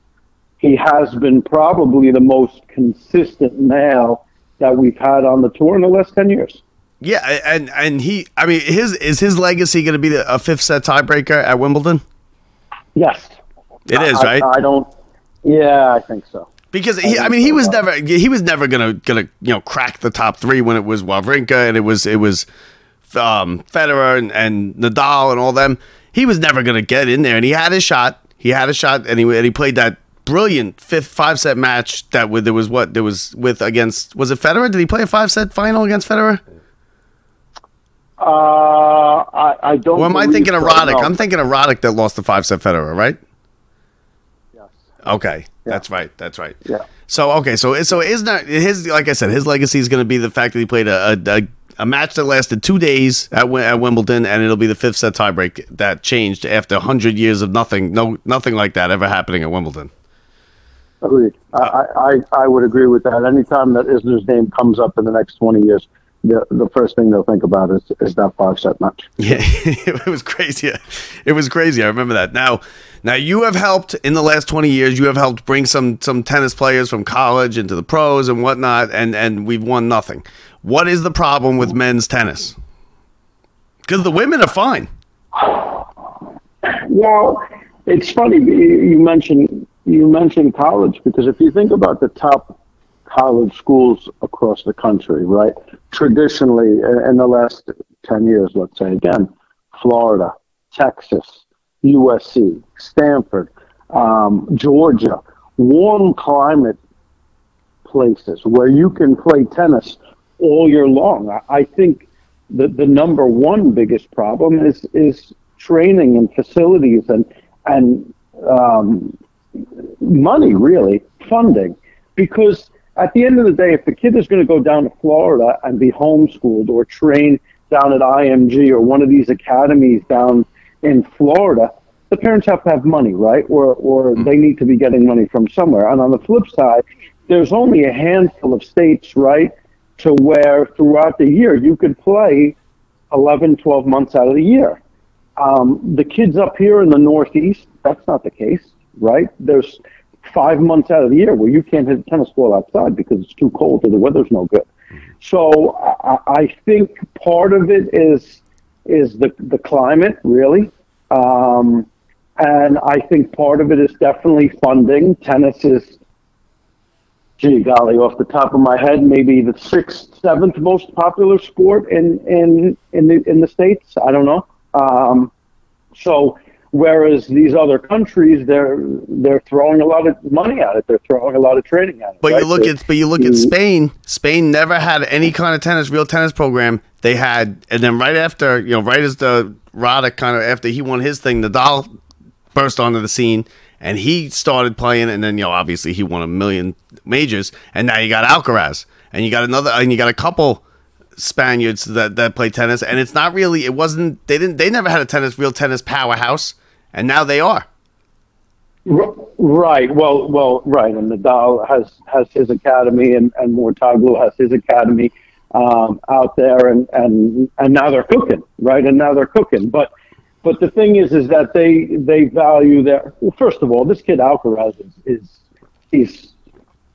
he has been probably the most consistent male that we've had on the tour in the last 10 years. Yeah, and and he, I mean, his is his legacy going to be the, a fifth set tiebreaker at Wimbledon? Yes. It is, I, right? I don't, yeah, I think so. because he, I mean, he was never he was never gonna gonna you know crack the top three when it was Wawrinka and it was it was um, Federer and, and Nadal and all them. He was never gonna get in there, and he had his shot. He had a shot, and he and he played that brilliant fifth five set match that with there was what there was with against was it Federer? Did he play a five set final against Federer? Uh, I, I don't. Or am I thinking of so, Roddick? no. I'm thinking Roddick that lost the five set Federer, right? Yes. Okay, that's right. That's right. Yeah. So okay, so so is not his like I said, his legacy is going to be the fact that he played a, a, a, a match that lasted two days at, at Wimbledon, and it'll be the fifth set tiebreak that changed after hundred years of nothing, no nothing like that ever happening at Wimbledon. Agreed. I, uh, I, I would agree with that. Anytime that Isner's name comes up in the next 20 years, the, the first thing they'll think about is, is that five set match. Yeah, it was crazy. It was crazy. I remember that. Now, now you have helped in the last twenty years. You have helped bring some some tennis players from college into the pros and whatnot, and and we've won nothing. What is the problem with men's tennis? Because the women are fine. Well, it's funny you mentioned you mentioned college because if you think about the top college schools across the country, right? Traditionally, in in the last ten years, let's say again, Florida, Texas, USC, Stanford, um, Georgia, warm climate places where you can play tennis all year long. I, I think the the number one biggest problem is is training and facilities and and um, money, really, funding, because at the end of the day, if the kid is going to go down to Florida and be homeschooled or train down at IMG or one of these academies down in Florida, the parents have to have money, right? Or or they need to be getting money from somewhere. And on the flip side, there's only a handful of states, right, to where throughout the year you could play 11, 12 months out of the year. Um, the kids up here in the Northeast, that's not the case, right? There's five months out of the year where you can't hit a tennis ball outside because it's too cold or the weather's no good. So I, I think part of it is is the the climate really, um, and I think part of it is definitely funding. Tennis is, gee golly, off the top of my head, maybe the sixth, seventh most popular sport in in in the in the states. I don't know. Um, so whereas these other countries, they're they're throwing a lot of money at it. They're throwing a lot of training at it. But right? you look at but you look at Spain. Spain never had any kind of tennis, real tennis program. They had, and then right after, you know, right as the Roddick kind of after he won his thing, Nadal burst onto the scene, and he started playing, and then you know, obviously he won a million majors, and now you got Alcaraz, and you got another, and you got a couple Spaniards that that play tennis, and it's not really, it wasn't, they didn't, they never had a tennis, real tennis powerhouse, and now they are. Right. Well, well, right. And Nadal has has his academy, and and Mouratoglou has his academy um, out there, and and and now they're cooking, right? And now they're cooking. But but the thing is, is that they they value their. Well, first of all, this kid Alcaraz is is he's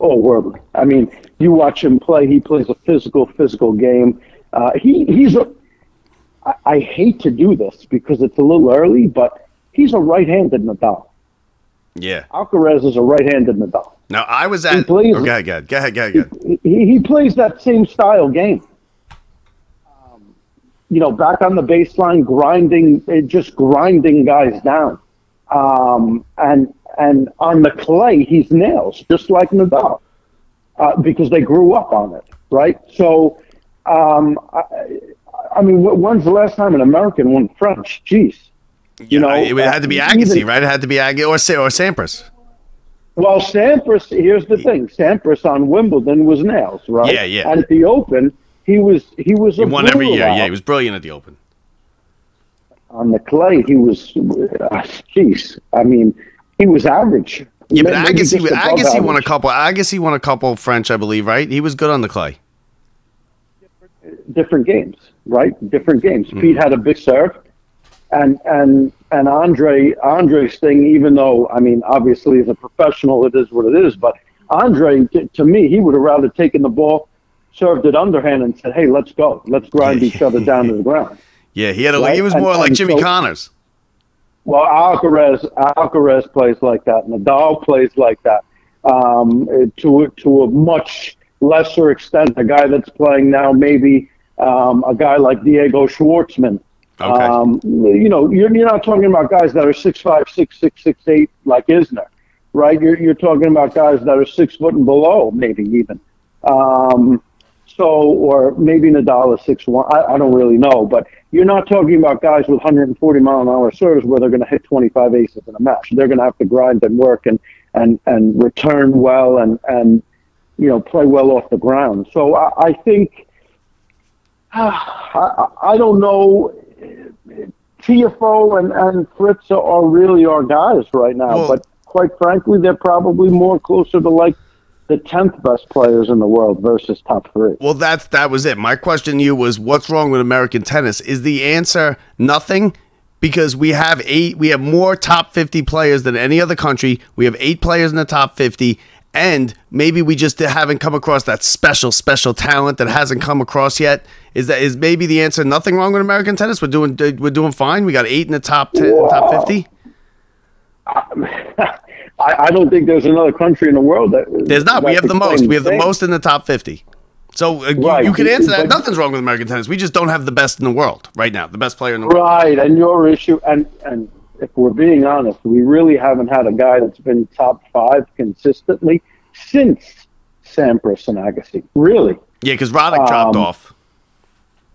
oh worldly. I mean, you watch him play; he plays a physical, physical game. Uh, he he's a. I, I hate to do this because it's a little early, but he's a right-handed Nadal. Yeah. Alcaraz is a right-handed Nadal. Now I was at. plays- oh, go ahead, go ahead, go ahead, go ahead, ahead. He, he plays that same style game. You know, back on the baseline, grinding, eh, just grinding guys down. Um, and and on the clay, he's nails, just like Nadal, uh, because they grew up on it, right? So, um, I, I mean, when's the last time an American won French? Jeez. You know, it had to be Agassi, even- right? It had to be Agassi or or Sampras. Well, Sampras, here's the thing: Sampras on Wimbledon was nails, right? Yeah, yeah. And at the Open, he was he was He a won every year. out. Yeah, he was brilliant at the Open. on the clay. He was, uh, jeez, I mean, he was average. Yeah, but Maybe Agassi, Agassi won a couple. Agassi won a couple French, I believe, right? He was good on the clay. different games, right? Different games. Mm-hmm. Pete had a big serve, and and and Andre Andre's thing. Even though I mean, obviously as a professional, it is what it is. But Andre, to, to me, he would have rather taken the ball, served it underhand, and said, "Hey, let's go, let's grind each other down to the ground." Yeah, he had a. Right, He was and- more like and Jimmy so- Connors. Well, Alcaraz Alcaraz plays like that. Nadal plays like that. Um, to to a much lesser extent, a guy that's playing now, maybe um, a guy like Diego Schwartzman. Okay. Um, you know, you're, you're not talking about guys that are six five, six six, six eight like Isner, right? You're you're talking about guys that are six foot and below, maybe even. Um, so, or maybe Nadal is six one. I, I don't really know, but you're not talking about guys with 140 mile an hour serves where they're going to hit 25 aces in a match. They're going to have to grind and work and and and return well and and you know play well off the ground. So I, I think I, I don't know. Tiafoe and and Fritz are really our guys right now, Well- but quite frankly, they're probably more closer to like the tenth best players in the world versus top three. Well, that's that was it. My question to you was, what's wrong with American tennis? Is the answer nothing? Because we have eight, we have more top fifty players than any other country. We have eight players in the top fifty, and maybe we just haven't come across that special, special talent that hasn't come across yet. Is that is maybe the answer? Nothing wrong with American tennis. We're doing we're doing fine. We got eight in the top 10, top fifty. I, I don't think there's another country in the world that There's not. that We have the most. We have the most in the top 50. So uh, you- Right. you, can answer that. But- Nothing's wrong with American tennis. We just don't have the best in the world right now. The best player in the world. Right, and your issue, and and if we're being honest, we really haven't had a guy that's been top five consistently since Sampras and Agassi. Really? Yeah, because Roddick dropped Um, off.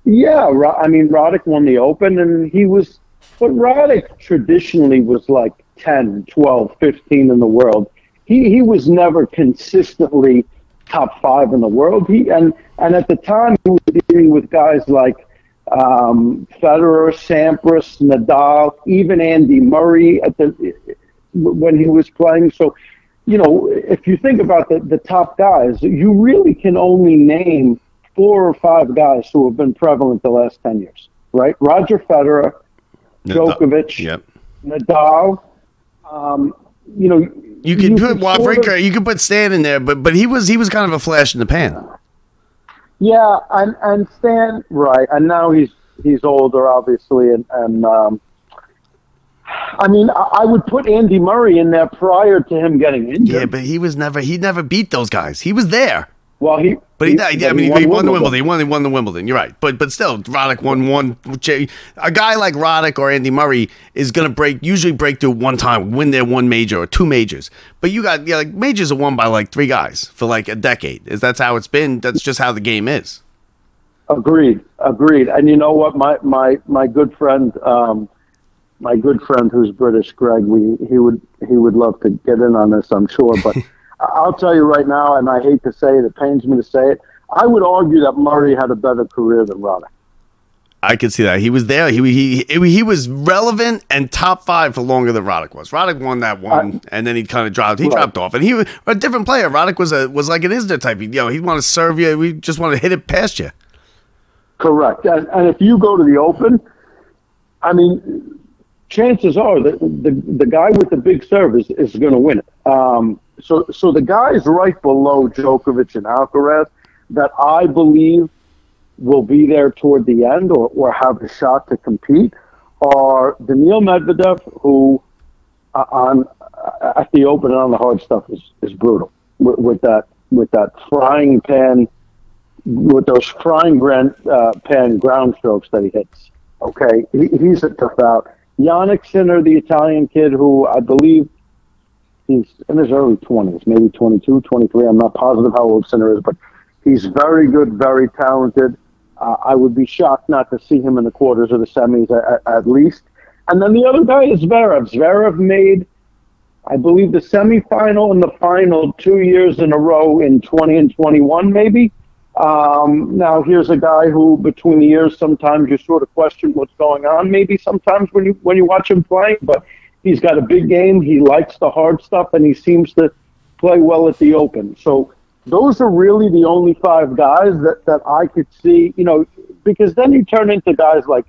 Yeah, I mean Roddick won the Open, and he was, but Roddick traditionally was like 10, 12, 15 in the world. He he was never consistently top five in the world. He and and at the time he was dealing with guys like um, Federer, Sampras, Nadal, even Andy Murray at the when he was playing. So, you know, if you think about the the top guys, you really can only name four or five guys who have been prevalent the last ten years, right? Roger Federer, Djokovic, Yep. Nadal. Um, you know, You could put sort of- you could put Stan in there, but but he was he was kind of a flash in the pan. Yeah, and and Stan, right, and now he's he's older, obviously, and and um, I mean, I, I would put Andy Murray in there prior to him getting injured. Yeah, but he was never he never beat those guys. He was there. well, he But he, yeah, I mean, he, won won the Wimbledon. He won, he won the Wimbledon. You're right. But but still, Roddick won one. A guy like Roddick or Andy Murray is gonna break usually break through one time, win their one major or two majors. But you got yeah, like majors are won by like three guys for like a decade. Is that's how it's been? That's just how the game is. Agreed, agreed. And you know what, my my my good friend, um, my good friend who's British, Greg, we he would he would love to get in on this, I'm sure. But I'll tell you right now, and I hate to say it, it pains me to say it. I would argue that Murray had a better career than Roddick. I could see that he was there. He he he, he was relevant and top five for longer than Roddick was. Roddick won that one, and then he kind of dropped. He Right. dropped off, and he was a different player. Roddick was a was like an Isner type. He, you know, he'd want to serve you. We just want to hit it past you. Correct. And, and if you go to the Open, I mean, chances are that the the guy with the big serve is, is going to win it. Um, so so the guys right below Djokovic and Alcaraz that I believe will be there toward the end or, or have a shot to compete are Daniil Medvedev, who uh, on uh, at the Open and on the hard stuff is, is brutal with, with that with that frying pan with those frying gran, uh, pan ground strokes that he hits. Okay, he, he's a tough out. Jannik Sinner, the Italian kid who I believe he's in his early 20s, maybe 22, 23. I'm not positive how old Sinner is, but he's very good, very talented. Uh, I would be shocked not to see him in the quarters or the semis at, at least. And then the other guy is Zverev. Zverev made, I believe, the semifinal and the final two years in a row in 20 and 21, maybe. Um, now here's a guy who, between the years, sometimes you sort of question what's going on. Maybe sometimes when you when you watch him play, but he's got a big game. He likes the hard stuff, and he seems to play well at the Open. So those are really the only five guys that that I could see. You know, because then you turn into guys like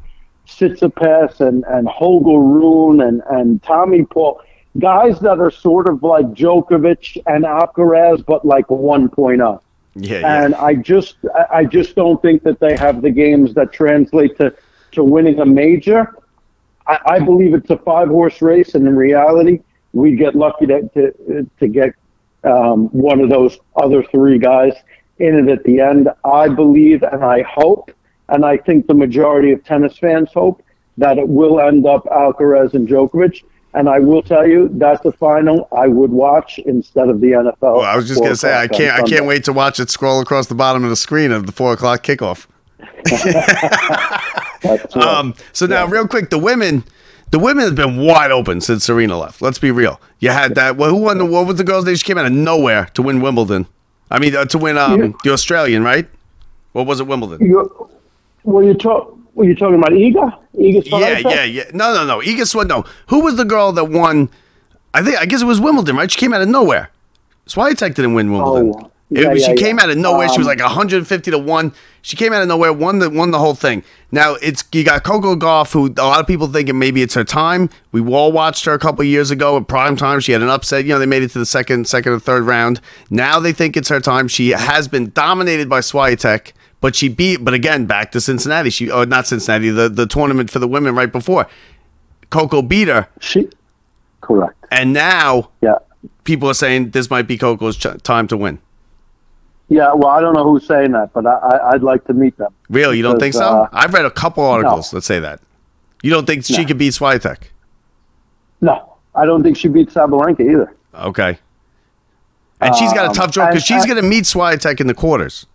Tsitsipas and and Holger Rune and and Tommy Paul, guys that are sort of like Djokovic and Alcaraz, but like 1.0 Yeah, yeah. and I just I just don't think that they have the games that translate to to winning a major. I, I believe it's a five horse race, and in reality, we get lucky to to, to get um, one of those other three guys in it at the end. I believe, and I hope, and I think the majority of tennis fans hope that it will end up Alcaraz and Djokovic. And I will tell you, that's the final I would watch instead of the NFL. Well, I was just gonna say I can't I can't wait to watch it scroll across the bottom of the screen of the four o'clock kickoff. Um, so now, real quick, the women, the women have been wide open since Serena left. Let's be real. You had that. Well, who won the? What was the girl's name? She came out of nowhere to win Wimbledon. I mean, uh, to win um, Yeah. the Australian, right? What was it, Wimbledon? You, were you talk? Were you talking about Iga? Iga Yeah, yeah, yeah. No, no, no. Iga Swiatek. No. Who was the girl that won? I think. I guess it was Wimbledon, right? She came out of nowhere. Swiatek didn't win Wimbledon. Oh, It yeah, she yeah, came yeah. out of nowhere. she was Um, like 150 to one. She came out of nowhere, won the won the whole thing. Now it's you got Coco Gauff, who a lot of people thinking maybe it's her time. We all watched her a couple years ago at prime time. She had an upset. You know, they made it to the second, second or third round. Now they think it's her time. She has been dominated by Swiatek, but she beat. But again, back to Cincinnati. She, oh, not Cincinnati, the the tournament for the women right before. Coco beat her, She, correct. and now Yeah. people are saying this might be Coco's ch- time to win. Yeah, well, I don't know who's saying that, but I, I, I'd like to meet them. Really, you don't think so? uh, I've read a couple articles no. that say that. You don't think she No. could beat Swiatek? No, I don't think she beat Sabalenka either. Okay. And she's got a Um, tough draw because she's going to meet Swiatek in the quarters.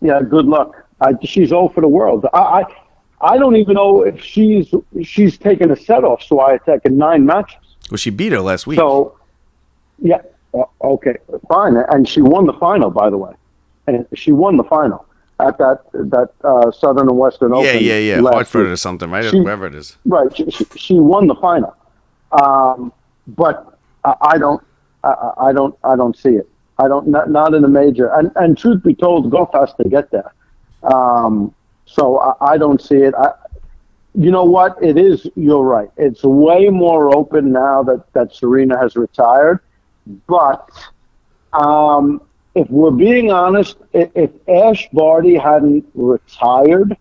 Yeah, good luck. I, she's all for the world. I, I, I don't even know if she's she's taken a set off Swiatek in nine matches. Well, she beat her last week. So, yeah, okay, fine. And she won the final, by the way. And she won the final at that that uh, Southern and Western yeah, Open. yeah, yeah. yeah. Hartford week. or something, right? She- Wherever it is. Right. She, she, she won the final, um, but I, I don't. I, I don't. I don't see it. I don't. Not, not in a major. And and truth be told, Gauff has to get there. Um, so I, I don't see it. I, you know what? It is. You're right. It's way more open now that that Serena has retired. But um, if we're being honest, if, Ash Barty hadn't retired,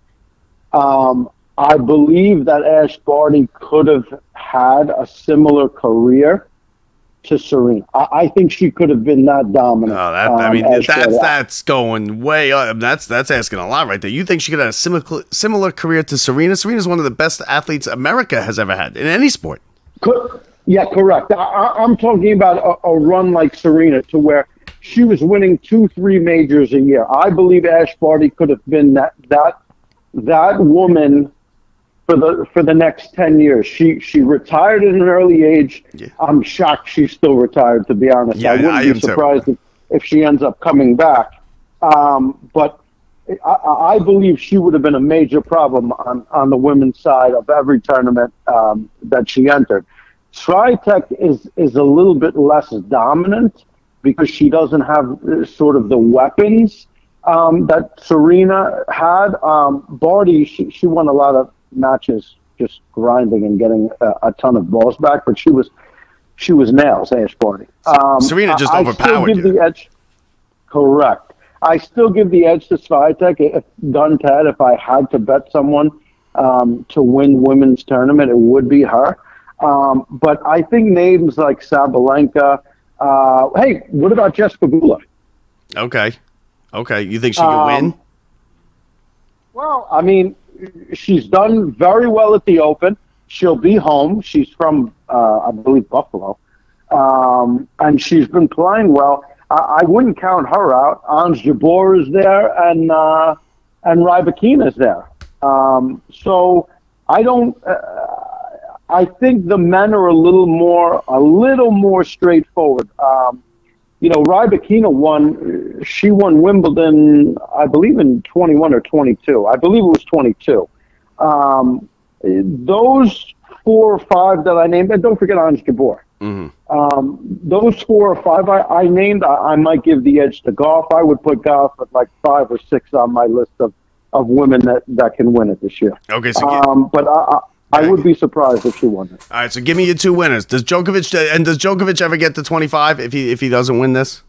um, I believe that Ash Barty could have had a similar career to Serena. I, I think she could have been that dominant. Oh, that I um, mean, that's Barty. that's going way up. That's that's asking a lot right there. You think she could have a similar similar career to Serena? Serena's one of the best athletes America has ever had in any sport. Co- yeah, correct. I, I, I'm talking about a, a run like Serena to where she was winning two, three majors a year. I believe Ash Barty could have been that that that woman for the for the next ten years. She she retired at an early age. I'm shocked she's still retired. To be honest, Yeah, I wouldn't I be am surprised if, if she ends up coming back. Um, but I, I believe she would have been a major problem on, on the women's side of every tournament um, that she entered. Swiatek is is a little bit less dominant because she doesn't have uh, sort of the weapons um, that Serena had. Um, Barty, she, she won a lot of matches just grinding and getting a, a ton of balls back, but she was she was nails, Ash Barty. Um, Serena just I- I overpowered still give you. the edge. Correct. I still give the edge to Swiatek. If to head, if I had to bet someone um, to win women's tournament, it would be her. Um, but I think names like Sabalenka. Uh, hey, what about Jessica Pegula? Okay, okay. You think she could Um, win? Well, I mean, she's done very well at the Open. She'll be home. She's from, uh, I believe, Buffalo, um, and she's been playing well. I, I wouldn't count her out. Ons Jabeur is there, and uh, and Rybakina is there. Um, so I don't. Uh, I think the men are a little more, a little more straightforward. Um, you know, Rybakina won. She won Wimbledon, I believe, in 21 or 22. I believe it was 22. Um, those four or five that I named, and don't forget Ons Jabeur. Um, those four or five I, I named, I, I might give the edge to Gauff. I would put Gauff at like five or six on my list of, of women that, that can win it this year. Okay, so Um, but I, I, I would be surprised if she won it. all right. So give me your two winners. Does Djokovic and does Djokovic ever get to twenty five if he if he doesn't win this?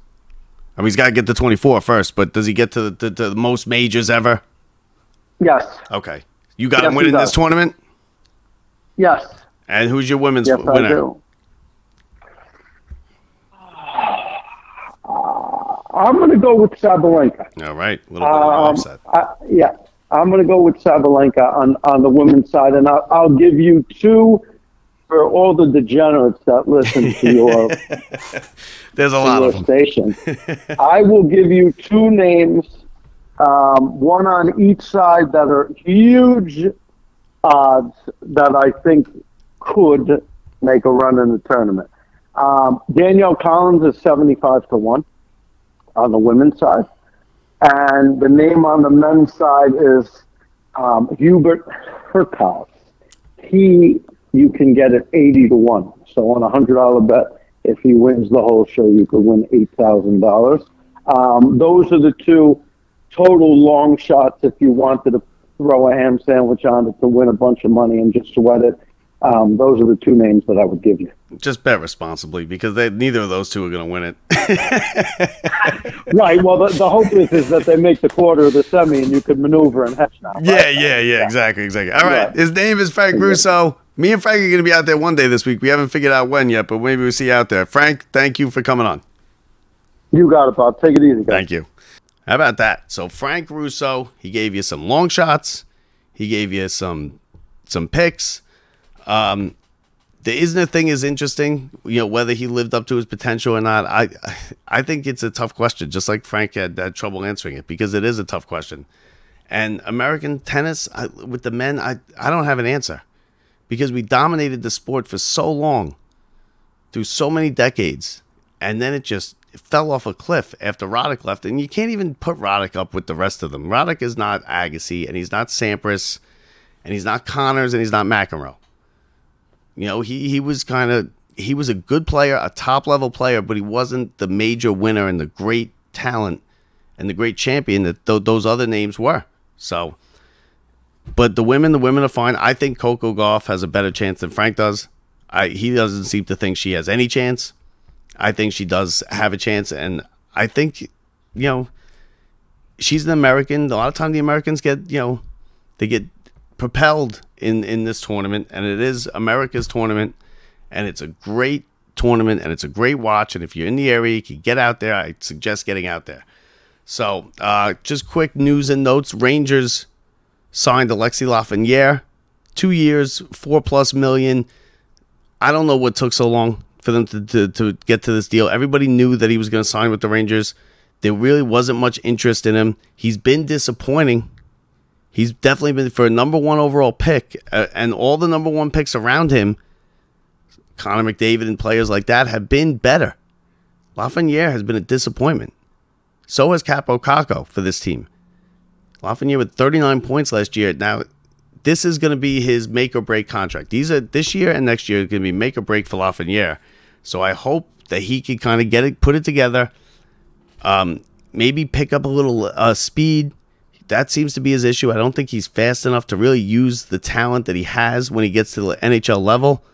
I mean, he's got to get to 24 first, but does he get to the, to, the most majors ever? Yes, Okay, you got Yes, him winning this tournament. yes, And who's your women's yes, I winner? do. I'm going to go with Sabalenka. All right, a little bit of an Um, offset. I, yeah, I'm going to go with Sabalenka on, on the women's side, and I'll, I'll give you two for all the degenerates that listen to your, There's a lot of them. station. I will give you two names, um, one on each side that are huge odds that I think could make a run in the tournament. Um, Danielle Collins is 75 to 1 on the women's side. And the name on the men's side is um, Hubert Hurkacz. He, you can get at 80 to 1. So on a $100 bet, if he wins the whole show, you could win $8,000. Um, those are the two total long shots if you wanted to throw a ham sandwich on it to win a bunch of money and just sweat it. Um, those are the two names that I would give you. Just bet responsibly because they, neither of those two are going to win it. Right. Well, the, the hope is, is that they make the quarter or the semi, and you can maneuver and hedge now. yeah, yeah, yeah, exactly, exactly. All right, Right. his name is Frank Russo. Me and Frank are going to be out there one day this week. We haven't figured out when yet, but maybe we'll see you out there. Frank, thank you for coming on. You got it, Bob. Take it easy, guys. Thank you. How about that? So Frank Russo, he gave you some long shots. He gave you some some picks. Um, the Isner thing is interesting. You know whether he lived up to his potential or not. I I think it's a tough question. Just like Frank had, had trouble answering it because it is a tough question. And American tennis I, with the men, I I don't have an answer because we dominated the sport for so long through so many decades, and then it just fell off a cliff after Roddick left. And you can't even put Roddick up with the rest of them. Roddick is not Agassi, and he's not Sampras, and he's not Connors, and he's not McEnroe. You know, he he was kind of he was a good player, a top level player, but he wasn't the major winner and the great talent and the great champion that th- those other names were. So, but the women, the women are fine. I think Coco Gauff has a better chance than Frank does. I, he doesn't seem to think she has any chance. I think she does have a chance, and I think, you know, she's an American. A lot of times the Americans get, you know, they get propelled in in this tournament, and it is America's tournament, and it's a great tournament, and it's a great watch. And if you're in the area, you can get out there. I suggest getting out there. So, uh, just quick news and notes: Rangers signed Alexi Lafreniere, two years, four plus million. I don't know what took so long for them to, to, to get to this deal. Everybody knew that he was going to sign with the Rangers. There really wasn't much interest in him. He's been disappointing. He's definitely been for a number one overall pick, uh, and all the number one picks around him, Connor McDavid and players like that, have been better. Lafreniere has been a disappointment. So has Kaapo Kakko for this team. Lafreniere with 39 points last year. Now, this is going to be his make or break contract. These are this year and next year going to be make or break for Lafreniere. So I hope that he can kind of get it, put it together. Um, maybe pick up a little uh, speed. That seems to be his issue. I don't think he's fast enough to really use the talent that he has when he gets to the NHL level.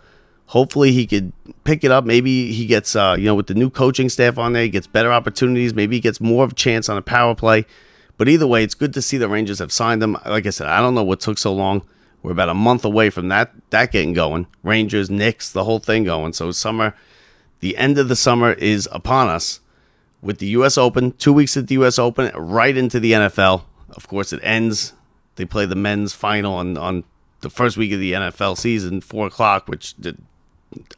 Hopefully, he could pick it up. Maybe he gets, uh, you know, with the new coaching staff on there, he gets better opportunities. Maybe he gets more of a chance on a power play. But either way, it's good to see the Rangers have signed him. Like I said, I don't know what took so long. We're about a month away from that that getting going. Rangers, Knicks, the whole thing going. So summer, the end of the summer is upon us with the U.S. Open. Two weeks at the U.S. Open, right into the NFL. Of course, it ends. They play the men's final on on the first week of the NFL season, four o'clock, which did,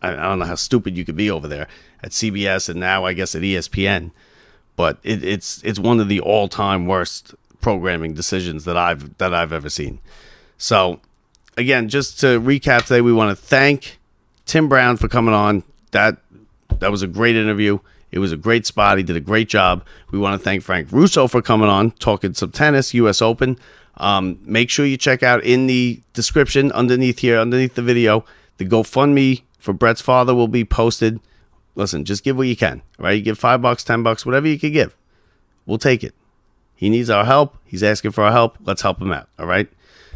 I don't know how stupid you could be over there at CBS and now I guess at ESPN but it, it's it's one of the all time worst programming decisions that I've that I've ever seen. So again, just to recap today, we want to thank Tim Brown for coming on. That that was a great interview. It was a great spot. He did a great job. We want to thank Frank Russo for coming on, talking some tennis, U.S. Open. Um, make sure you check out in the description underneath here, underneath the video, the GoFundMe for Brett's father will be posted listen, just give what you can, right? You give five bucks, ten bucks, whatever you can give. We'll take it. He needs our help. He's asking for our help. Let's help him out. All right.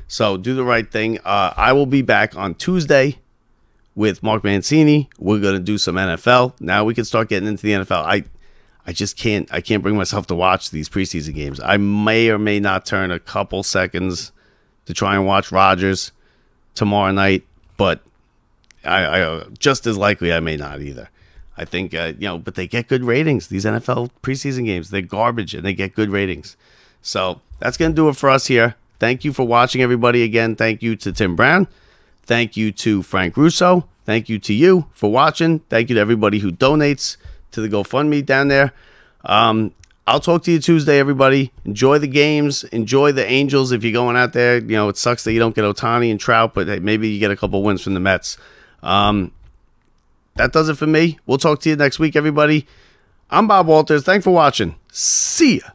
So do the right thing. Uh, I will be back on Tuesday with Mark Mancini. We're gonna do some NFL. Now we can start getting into the NFL. I I just can't I can't bring myself to watch these preseason games. I may or may not turn a couple seconds to try and watch Rodgers tomorrow night, but I, I just as likely I may not either. I think uh, you know, but they get good ratings. These NFL preseason games, they're garbage and they get good ratings. So that's gonna do it for us here. Thank you for watching, everybody. Again, thank you to Tim Brown. Thank you to Frank Russo. Thank you to you for watching. Thank you to everybody who donates to the GoFundMe down there. Um, I'll talk to you Tuesday, everybody. Enjoy the games. Enjoy the Angels if you're going out there. You know, it sucks that you don't get Ohtani and Trout, but hey, maybe you get a couple wins from the Mets. Um, that does it for me. We'll talk to you next week, everybody. I'm Bob Walters. Thanks for watching. See ya.